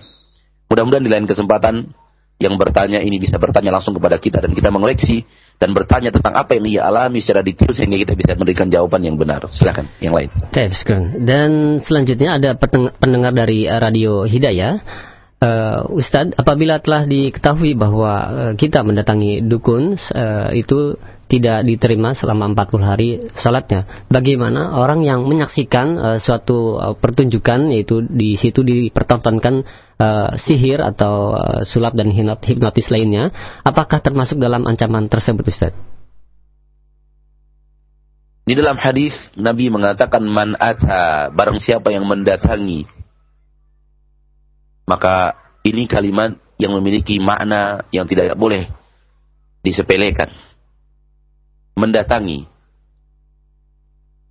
Mudah-mudahan di lain kesempatan yang bertanya ini bisa bertanya langsung kepada kita dan kita mengoleksi dan bertanya tentang apa yang ia alami secara detail sehingga kita bisa memberikan jawaban yang benar. Silakan yang lain. Dan selanjutnya ada pendengar dari Radio Hidayah. Uh, Ustadz, apabila telah diketahui bahwa uh, kita mendatangi dukun uh, itu tidak diterima selama 40 hari salatnya. Bagaimana orang yang menyaksikan uh, suatu uh, pertunjukan yaitu di situ dipertontonkan uh, sihir atau uh, sulap dan hipnotis lainnya, apakah termasuk dalam ancaman tersebut Ustaz? Di dalam hadis Nabi mengatakan man ata barang siapa yang mendatangi maka ini kalimat yang memiliki makna yang tidak boleh disepelekan mendatangi.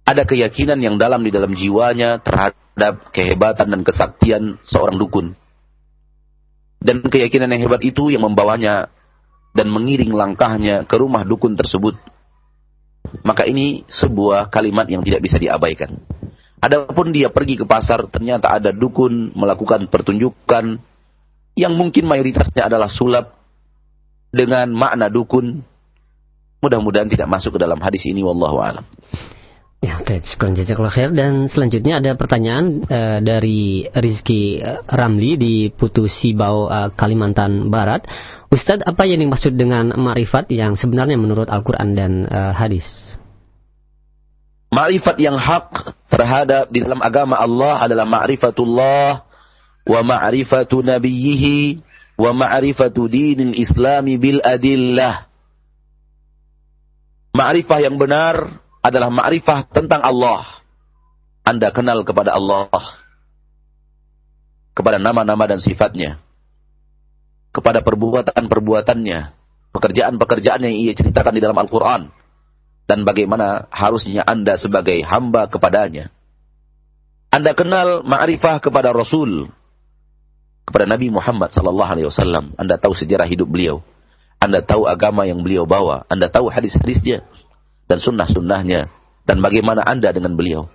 Ada keyakinan yang dalam di dalam jiwanya terhadap kehebatan dan kesaktian seorang dukun. Dan keyakinan yang hebat itu yang membawanya dan mengiring langkahnya ke rumah dukun tersebut. Maka ini sebuah kalimat yang tidak bisa diabaikan. Adapun dia pergi ke pasar, ternyata ada dukun melakukan pertunjukan yang mungkin mayoritasnya adalah sulap dengan makna dukun Mudah-mudahan tidak masuk ke dalam hadis ini wallahu alam. Ya, baik. Syukur jazakallah khair. Dan selanjutnya ada pertanyaan uh, dari Rizky uh, Ramli di Putu Sibau, uh, Kalimantan Barat. Ustadz, apa yang dimaksud dengan ma'rifat yang sebenarnya menurut Al-Quran dan uh, hadis? Ma'rifat yang hak terhadap di dalam agama Allah adalah ma'rifatullah wa ma'rifatu nabiyhi wa ma'rifatu dinil islami bil adillah Ma'rifah yang benar adalah ma'rifah tentang Allah. Anda kenal kepada Allah. Kepada nama-nama dan sifatnya. Kepada perbuatan-perbuatannya. Pekerjaan-pekerjaan yang ia ceritakan di dalam Al-Quran. Dan bagaimana harusnya Anda sebagai hamba kepadanya. Anda kenal ma'rifah kepada Rasul. Kepada Nabi Muhammad wasallam. Anda tahu sejarah hidup beliau anda tahu agama yang beliau bawa. Anda tahu hadis-hadisnya dan sunnah-sunnahnya. Dan bagaimana Anda dengan beliau.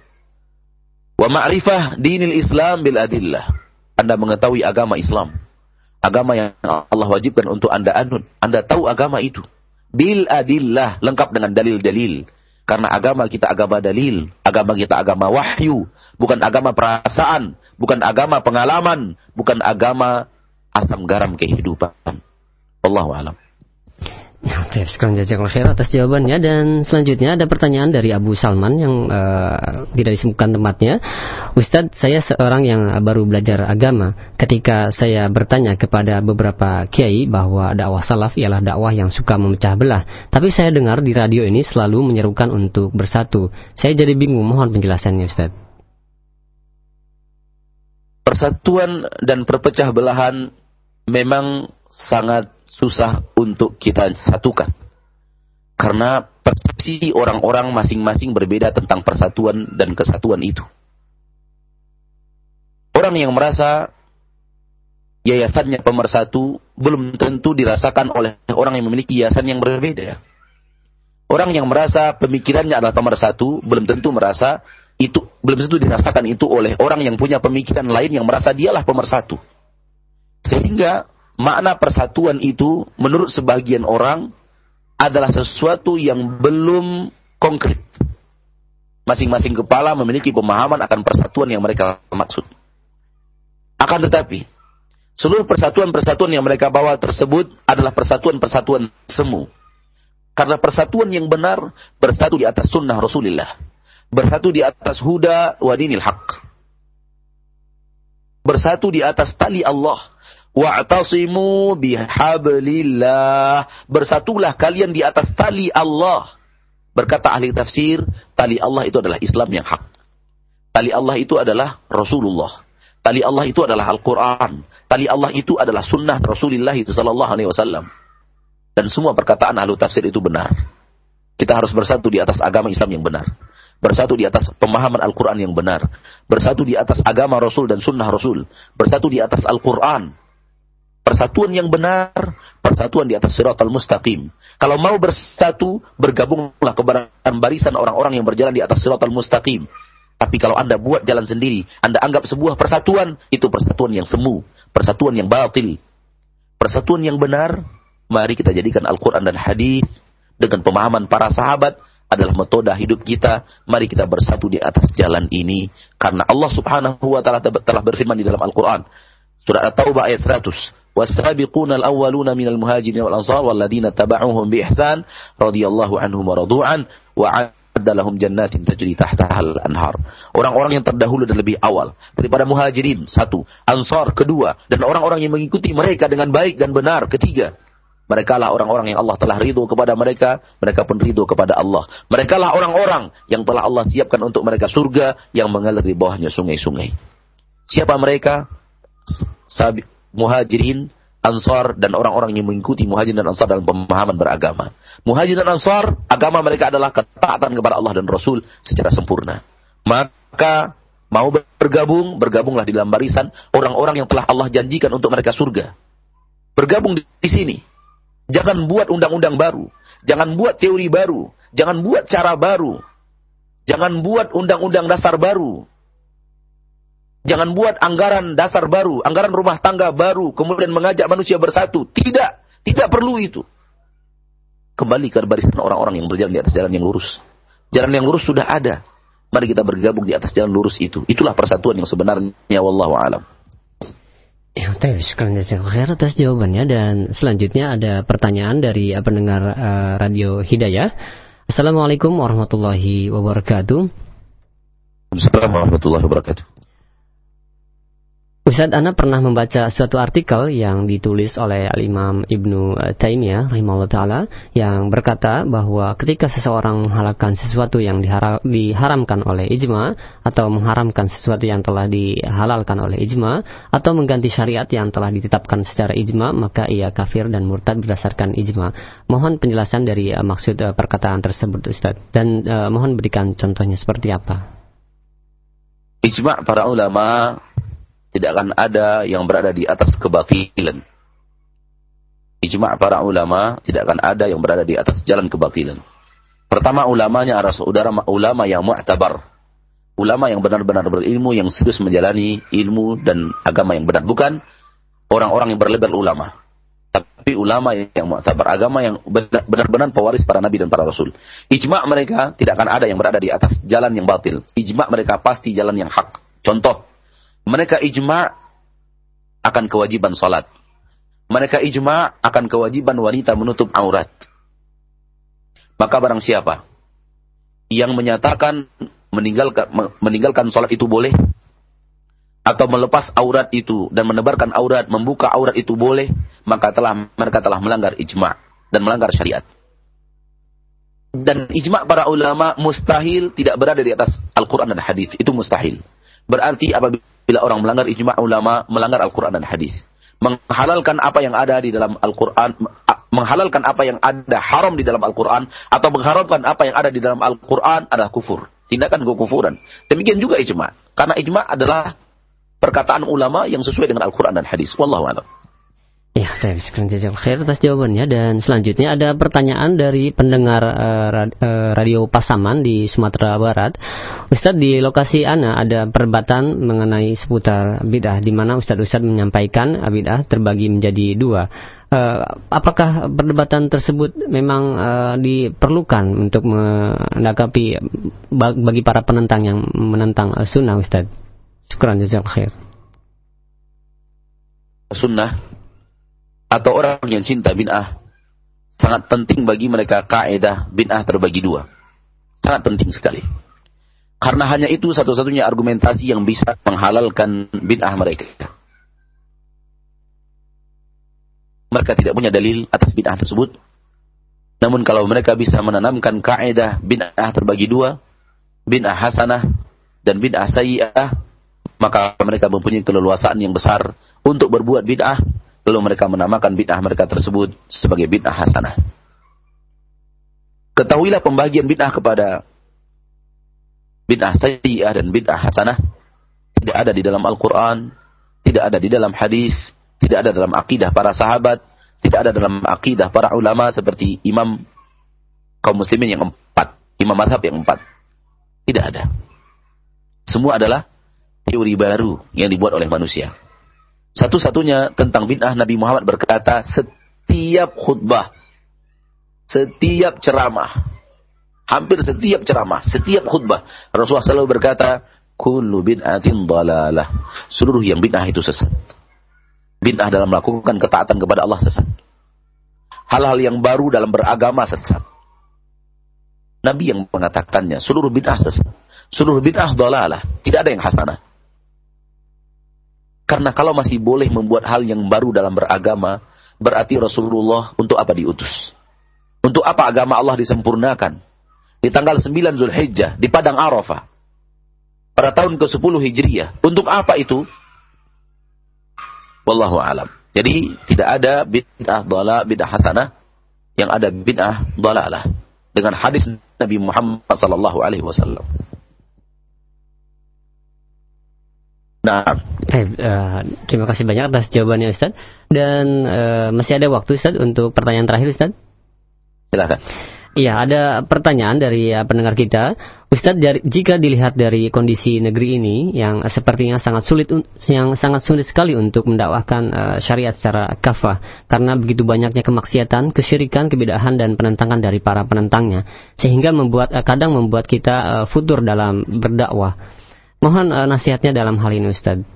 Wa ma'rifah dinil Islam bil adillah. Anda mengetahui agama Islam. Agama yang Allah wajibkan untuk Anda anut. Anda tahu agama itu. Bil adillah. Lengkap dengan dalil-dalil. Karena agama kita agama dalil. Agama kita agama wahyu. Bukan agama perasaan. Bukan agama pengalaman. Bukan agama asam garam kehidupan. Allahu alam. Ya, jazakallah khair atas jawabannya dan selanjutnya ada pertanyaan dari Abu Salman yang uh, tidak disebutkan tempatnya. Ustadz, saya seorang yang baru belajar agama. Ketika saya bertanya kepada beberapa kiai bahwa dakwah salaf ialah dakwah yang suka memecah belah, tapi saya dengar di radio ini selalu menyerukan untuk bersatu. Saya jadi bingung, mohon penjelasannya Ustadz. Persatuan dan perpecah belahan memang sangat susah untuk kita satukan. Karena persepsi orang-orang masing-masing berbeda tentang persatuan dan kesatuan itu. Orang yang merasa yayasannya pemersatu belum tentu dirasakan oleh orang yang memiliki yayasan yang berbeda. Orang yang merasa pemikirannya adalah pemersatu belum tentu merasa itu belum tentu dirasakan itu oleh orang yang punya pemikiran lain yang merasa dialah pemersatu. Sehingga makna persatuan itu menurut sebagian orang adalah sesuatu yang belum konkret. Masing-masing kepala memiliki pemahaman akan persatuan yang mereka maksud. Akan tetapi, seluruh persatuan-persatuan yang mereka bawa tersebut adalah persatuan-persatuan semu. Karena persatuan yang benar bersatu di atas sunnah Rasulullah. Bersatu di atas huda wa dinil haq. Bersatu di atas tali Allah Wa'tasimu bihablillah. Bersatulah kalian di atas tali Allah. Berkata ahli tafsir, tali Allah itu adalah Islam yang hak. Tali Allah itu adalah Rasulullah. Tali Allah itu adalah Al-Quran. Tali Allah itu adalah sunnah Rasulullah Sallallahu Alaihi Wasallam. Dan semua perkataan ahlu tafsir itu benar. Kita harus bersatu di atas agama Islam yang benar. Bersatu di atas pemahaman Al-Quran yang benar. Bersatu di atas agama Rasul dan sunnah Rasul. Bersatu di atas Al-Quran. Persatuan yang benar, persatuan di atas al mustaqim. Kalau mau bersatu, bergabunglah kepada barisan orang-orang yang berjalan di atas al mustaqim. Tapi kalau Anda buat jalan sendiri, Anda anggap sebuah persatuan, itu persatuan yang semu, persatuan yang batil. Persatuan yang benar, mari kita jadikan Al-Quran dan hadis dengan pemahaman para sahabat adalah metode hidup kita. Mari kita bersatu di atas jalan ini. Karena Allah subhanahu wa ta'ala telah berfirman di dalam Al-Quran. Surah At-Taubah ayat 100. والسابقون الأولون من المهاجرين والأنصار والذين تبعوهم بإحسان رضي الله عنهم ورضوا عنه lahum jannatin tajri tahtahal anhar. Orang-orang yang terdahulu dan lebih awal daripada muhajirin satu, ansar kedua dan orang-orang yang mengikuti mereka dengan baik dan benar ketiga. Mereka lah orang-orang yang Allah telah ridho kepada mereka, mereka pun ridho kepada Allah. Mereka lah orang-orang yang telah Allah siapkan untuk mereka surga yang mengalir di bawahnya sungai-sungai. Siapa mereka? Muhajirin, Ansar dan orang-orang yang mengikuti Muhajir dan Ansar dalam pemahaman beragama. Muhajir dan Ansar, agama mereka adalah ketaatan kepada Allah dan Rasul secara sempurna. Maka mau bergabung, bergabunglah di dalam barisan orang-orang yang telah Allah janjikan untuk mereka surga. Bergabung di sini. Jangan buat undang-undang baru. Jangan buat teori baru. Jangan buat cara baru. Jangan buat undang-undang dasar baru. Jangan buat anggaran dasar baru, anggaran rumah tangga baru, kemudian mengajak manusia bersatu. Tidak, tidak perlu itu. Kembali ke barisan orang-orang yang berjalan di atas jalan yang lurus. Jalan yang lurus sudah ada. Mari kita bergabung di atas jalan lurus itu. Itulah persatuan yang sebenarnya. Wallahu alam. Ya, terima kasih atas jawabannya dan selanjutnya ada pertanyaan dari pendengar uh, Radio Hidayah. Assalamualaikum warahmatullahi wabarakatuh. Assalamualaikum warahmatullahi wabarakatuh. Ustadz Ana pernah membaca suatu artikel yang ditulis oleh Al-Imam Ibnu Taimiyah rahimahullah taala yang berkata bahwa ketika seseorang menghalalkan sesuatu yang diharamkan oleh ijma atau mengharamkan sesuatu yang telah dihalalkan oleh ijma atau mengganti syariat yang telah ditetapkan secara ijma maka ia kafir dan murtad berdasarkan ijma. Mohon penjelasan dari uh, maksud uh, perkataan tersebut Ustadz dan uh, mohon berikan contohnya seperti apa. Ijma para ulama tidak akan ada yang berada di atas kebatilan. Ijma' para ulama tidak akan ada yang berada di atas jalan kebatilan. Pertama ulamanya adalah saudara ulama yang mu'tabar. Ulama yang benar-benar berilmu, yang serius menjalani ilmu dan agama yang benar. Bukan orang-orang yang berlabel ulama. Tapi ulama yang mu'tabar. Agama yang benar-benar pewaris para nabi dan para rasul. Ijma' mereka tidak akan ada yang berada di atas jalan yang batil. Ijma' mereka pasti jalan yang hak. Contoh, mereka ijma akan kewajiban salat. Mereka ijma akan kewajiban wanita menutup aurat. Maka barang siapa yang menyatakan meninggalkan meninggalkan salat itu boleh atau melepas aurat itu dan menebarkan aurat, membuka aurat itu boleh, maka telah mereka telah melanggar ijma dan melanggar syariat. Dan ijma para ulama mustahil tidak berada di atas Al-Quran dan hadis. Itu mustahil. Berarti apabila bila orang melanggar ijma' ulama, melanggar Al-Quran dan hadis. Menghalalkan apa yang ada di dalam Al-Quran, menghalalkan apa yang ada haram di dalam Al-Quran, atau mengharamkan apa yang ada di dalam Al-Quran adalah kufur. Tindakan kekufuran. Demikian juga ijma'. Karena ijma' adalah perkataan ulama yang sesuai dengan Al-Quran dan hadis. Wallahu a'lam. Ya, saya sekian jazak khair atas jawabannya dan selanjutnya ada pertanyaan dari pendengar uh, radio Pasaman di Sumatera Barat. Ustadz di lokasi Ana ada perdebatan mengenai seputar bidah di mana Ustadz Ustadz menyampaikan bidah terbagi menjadi dua. Uh, apakah perdebatan tersebut memang uh, diperlukan untuk menanggapi bagi para penentang yang menentang sunnah Ustadz? Syukran jazak khair. Sunnah atau orang yang cinta bin'ah sangat penting bagi mereka kaidah bin'ah terbagi dua. Sangat penting sekali. Karena hanya itu satu-satunya argumentasi yang bisa menghalalkan bin'ah mereka. Mereka tidak punya dalil atas bin'ah tersebut. Namun kalau mereka bisa menanamkan kaidah bin'ah terbagi dua, bin'ah hasanah dan bid'ah sayyi'ah, maka mereka mempunyai keleluasaan yang besar untuk berbuat bid'ah, lalu mereka menamakan bid'ah mereka tersebut sebagai bid'ah hasanah. Ketahuilah pembagian bid'ah kepada bid'ah sayyi'ah dan bid'ah hasanah tidak ada di dalam Al-Quran, tidak ada di dalam hadis, tidak ada dalam akidah para sahabat, tidak ada dalam akidah para ulama seperti imam kaum muslimin yang empat, imam mazhab yang empat. Tidak ada. Semua adalah teori baru yang dibuat oleh manusia. Satu-satunya tentang bid'ah Nabi Muhammad berkata setiap khutbah, setiap ceramah, hampir setiap ceramah, setiap khutbah, Rasulullah selalu berkata, kullu bid'atin dalalah. Seluruh yang bid'ah itu sesat. Bid'ah dalam melakukan ketaatan kepada Allah sesat. Hal-hal yang baru dalam beragama sesat. Nabi yang mengatakannya, seluruh bid'ah sesat. Seluruh bid'ah dalalah. Tidak ada yang hasanah. Karena kalau masih boleh membuat hal yang baru dalam beragama, berarti Rasulullah untuk apa diutus? Untuk apa agama Allah disempurnakan? Di tanggal 9 Zulhijjah, di Padang Arafah. Pada tahun ke-10 Hijriah. Untuk apa itu? Wallahu alam. Jadi tidak ada bid'ah dhala, bid'ah hasanah. Yang ada bid'ah dhalalah. Dengan hadis Nabi Muhammad sallallahu alaihi wasallam. Nah, eh, uh, terima kasih banyak atas jawabannya Ustaz. Dan uh, masih ada waktu Ustaz untuk pertanyaan terakhir Ustaz. Silakan. Iya, ada pertanyaan dari uh, pendengar kita. Ustadz, dari, jika dilihat dari kondisi negeri ini yang sepertinya sangat sulit, yang sangat sulit sekali untuk mendakwahkan uh, syariat secara kafah, karena begitu banyaknya kemaksiatan, kesyirikan, kebidahan dan penentangan dari para penentangnya, sehingga membuat uh, kadang membuat kita uh, futur dalam berdakwah. Mohon uh, nasihatnya dalam hal ini, Ustadz.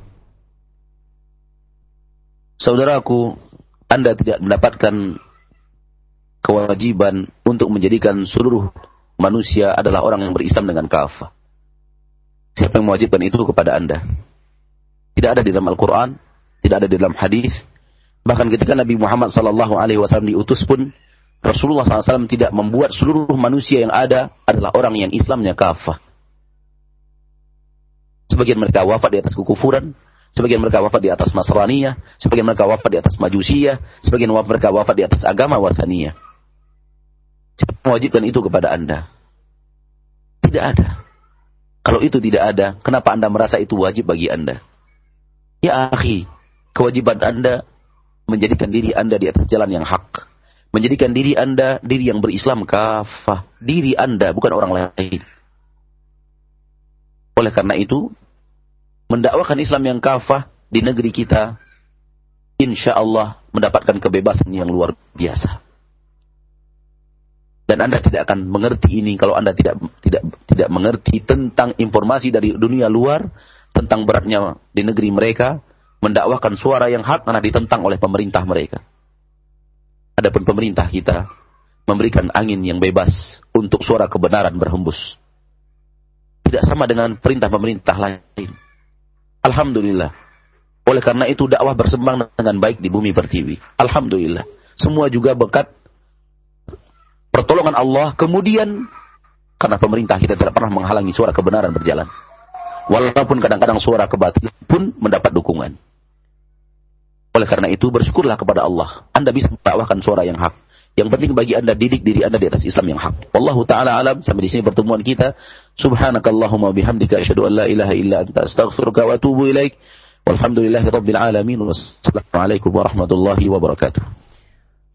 Saudaraku, Anda tidak mendapatkan kewajiban untuk menjadikan seluruh manusia adalah orang yang berislam dengan kafah. Siapa yang mewajibkan itu kepada Anda? Tidak ada di dalam Al-Quran, tidak ada di dalam hadis. Bahkan ketika Nabi Muhammad SAW diutus pun, Rasulullah SAW tidak membuat seluruh manusia yang ada adalah orang yang Islamnya kafah. Sebagian mereka wafat di atas kekufuran, sebagian mereka wafat di atas Nasraniyah, sebagian mereka wafat di atas Majusiyah, sebagian mereka wafat di atas agama Wathaniyah. Siapa mewajibkan itu kepada Anda? Tidak ada. Kalau itu tidak ada, kenapa Anda merasa itu wajib bagi Anda? Ya akhi, kewajiban Anda menjadikan diri Anda di atas jalan yang hak. Menjadikan diri Anda diri yang berislam kafah. Diri Anda, bukan orang lain. Oleh karena itu, mendakwakan Islam yang kafah di negeri kita, insya Allah mendapatkan kebebasan yang luar biasa dan Anda tidak akan mengerti ini kalau Anda tidak tidak tidak mengerti tentang informasi dari dunia luar tentang beratnya di negeri mereka mendakwahkan suara yang hak karena ditentang oleh pemerintah mereka. Adapun pemerintah kita memberikan angin yang bebas untuk suara kebenaran berhembus. Tidak sama dengan perintah pemerintah lain. Alhamdulillah. Oleh karena itu dakwah berkembang dengan baik di bumi pertiwi. Alhamdulillah. Semua juga berkat pertolongan Allah, kemudian karena pemerintah kita tidak pernah menghalangi suara kebenaran berjalan. Walaupun kadang-kadang suara kebatilan pun mendapat dukungan. Oleh karena itu bersyukurlah kepada Allah. Anda bisa mendakwahkan suara yang hak. Yang penting bagi Anda didik diri Anda di atas Islam yang hak. Wallahu taala alam sampai di sini pertemuan kita. Subhanakallahumma bihamdika asyhadu an la ilaha illa anta astaghfiruka wa atubu ilaik. Walhamdulillahirabbil alamin. Wassalamualaikum warahmatullahi wabarakatuh.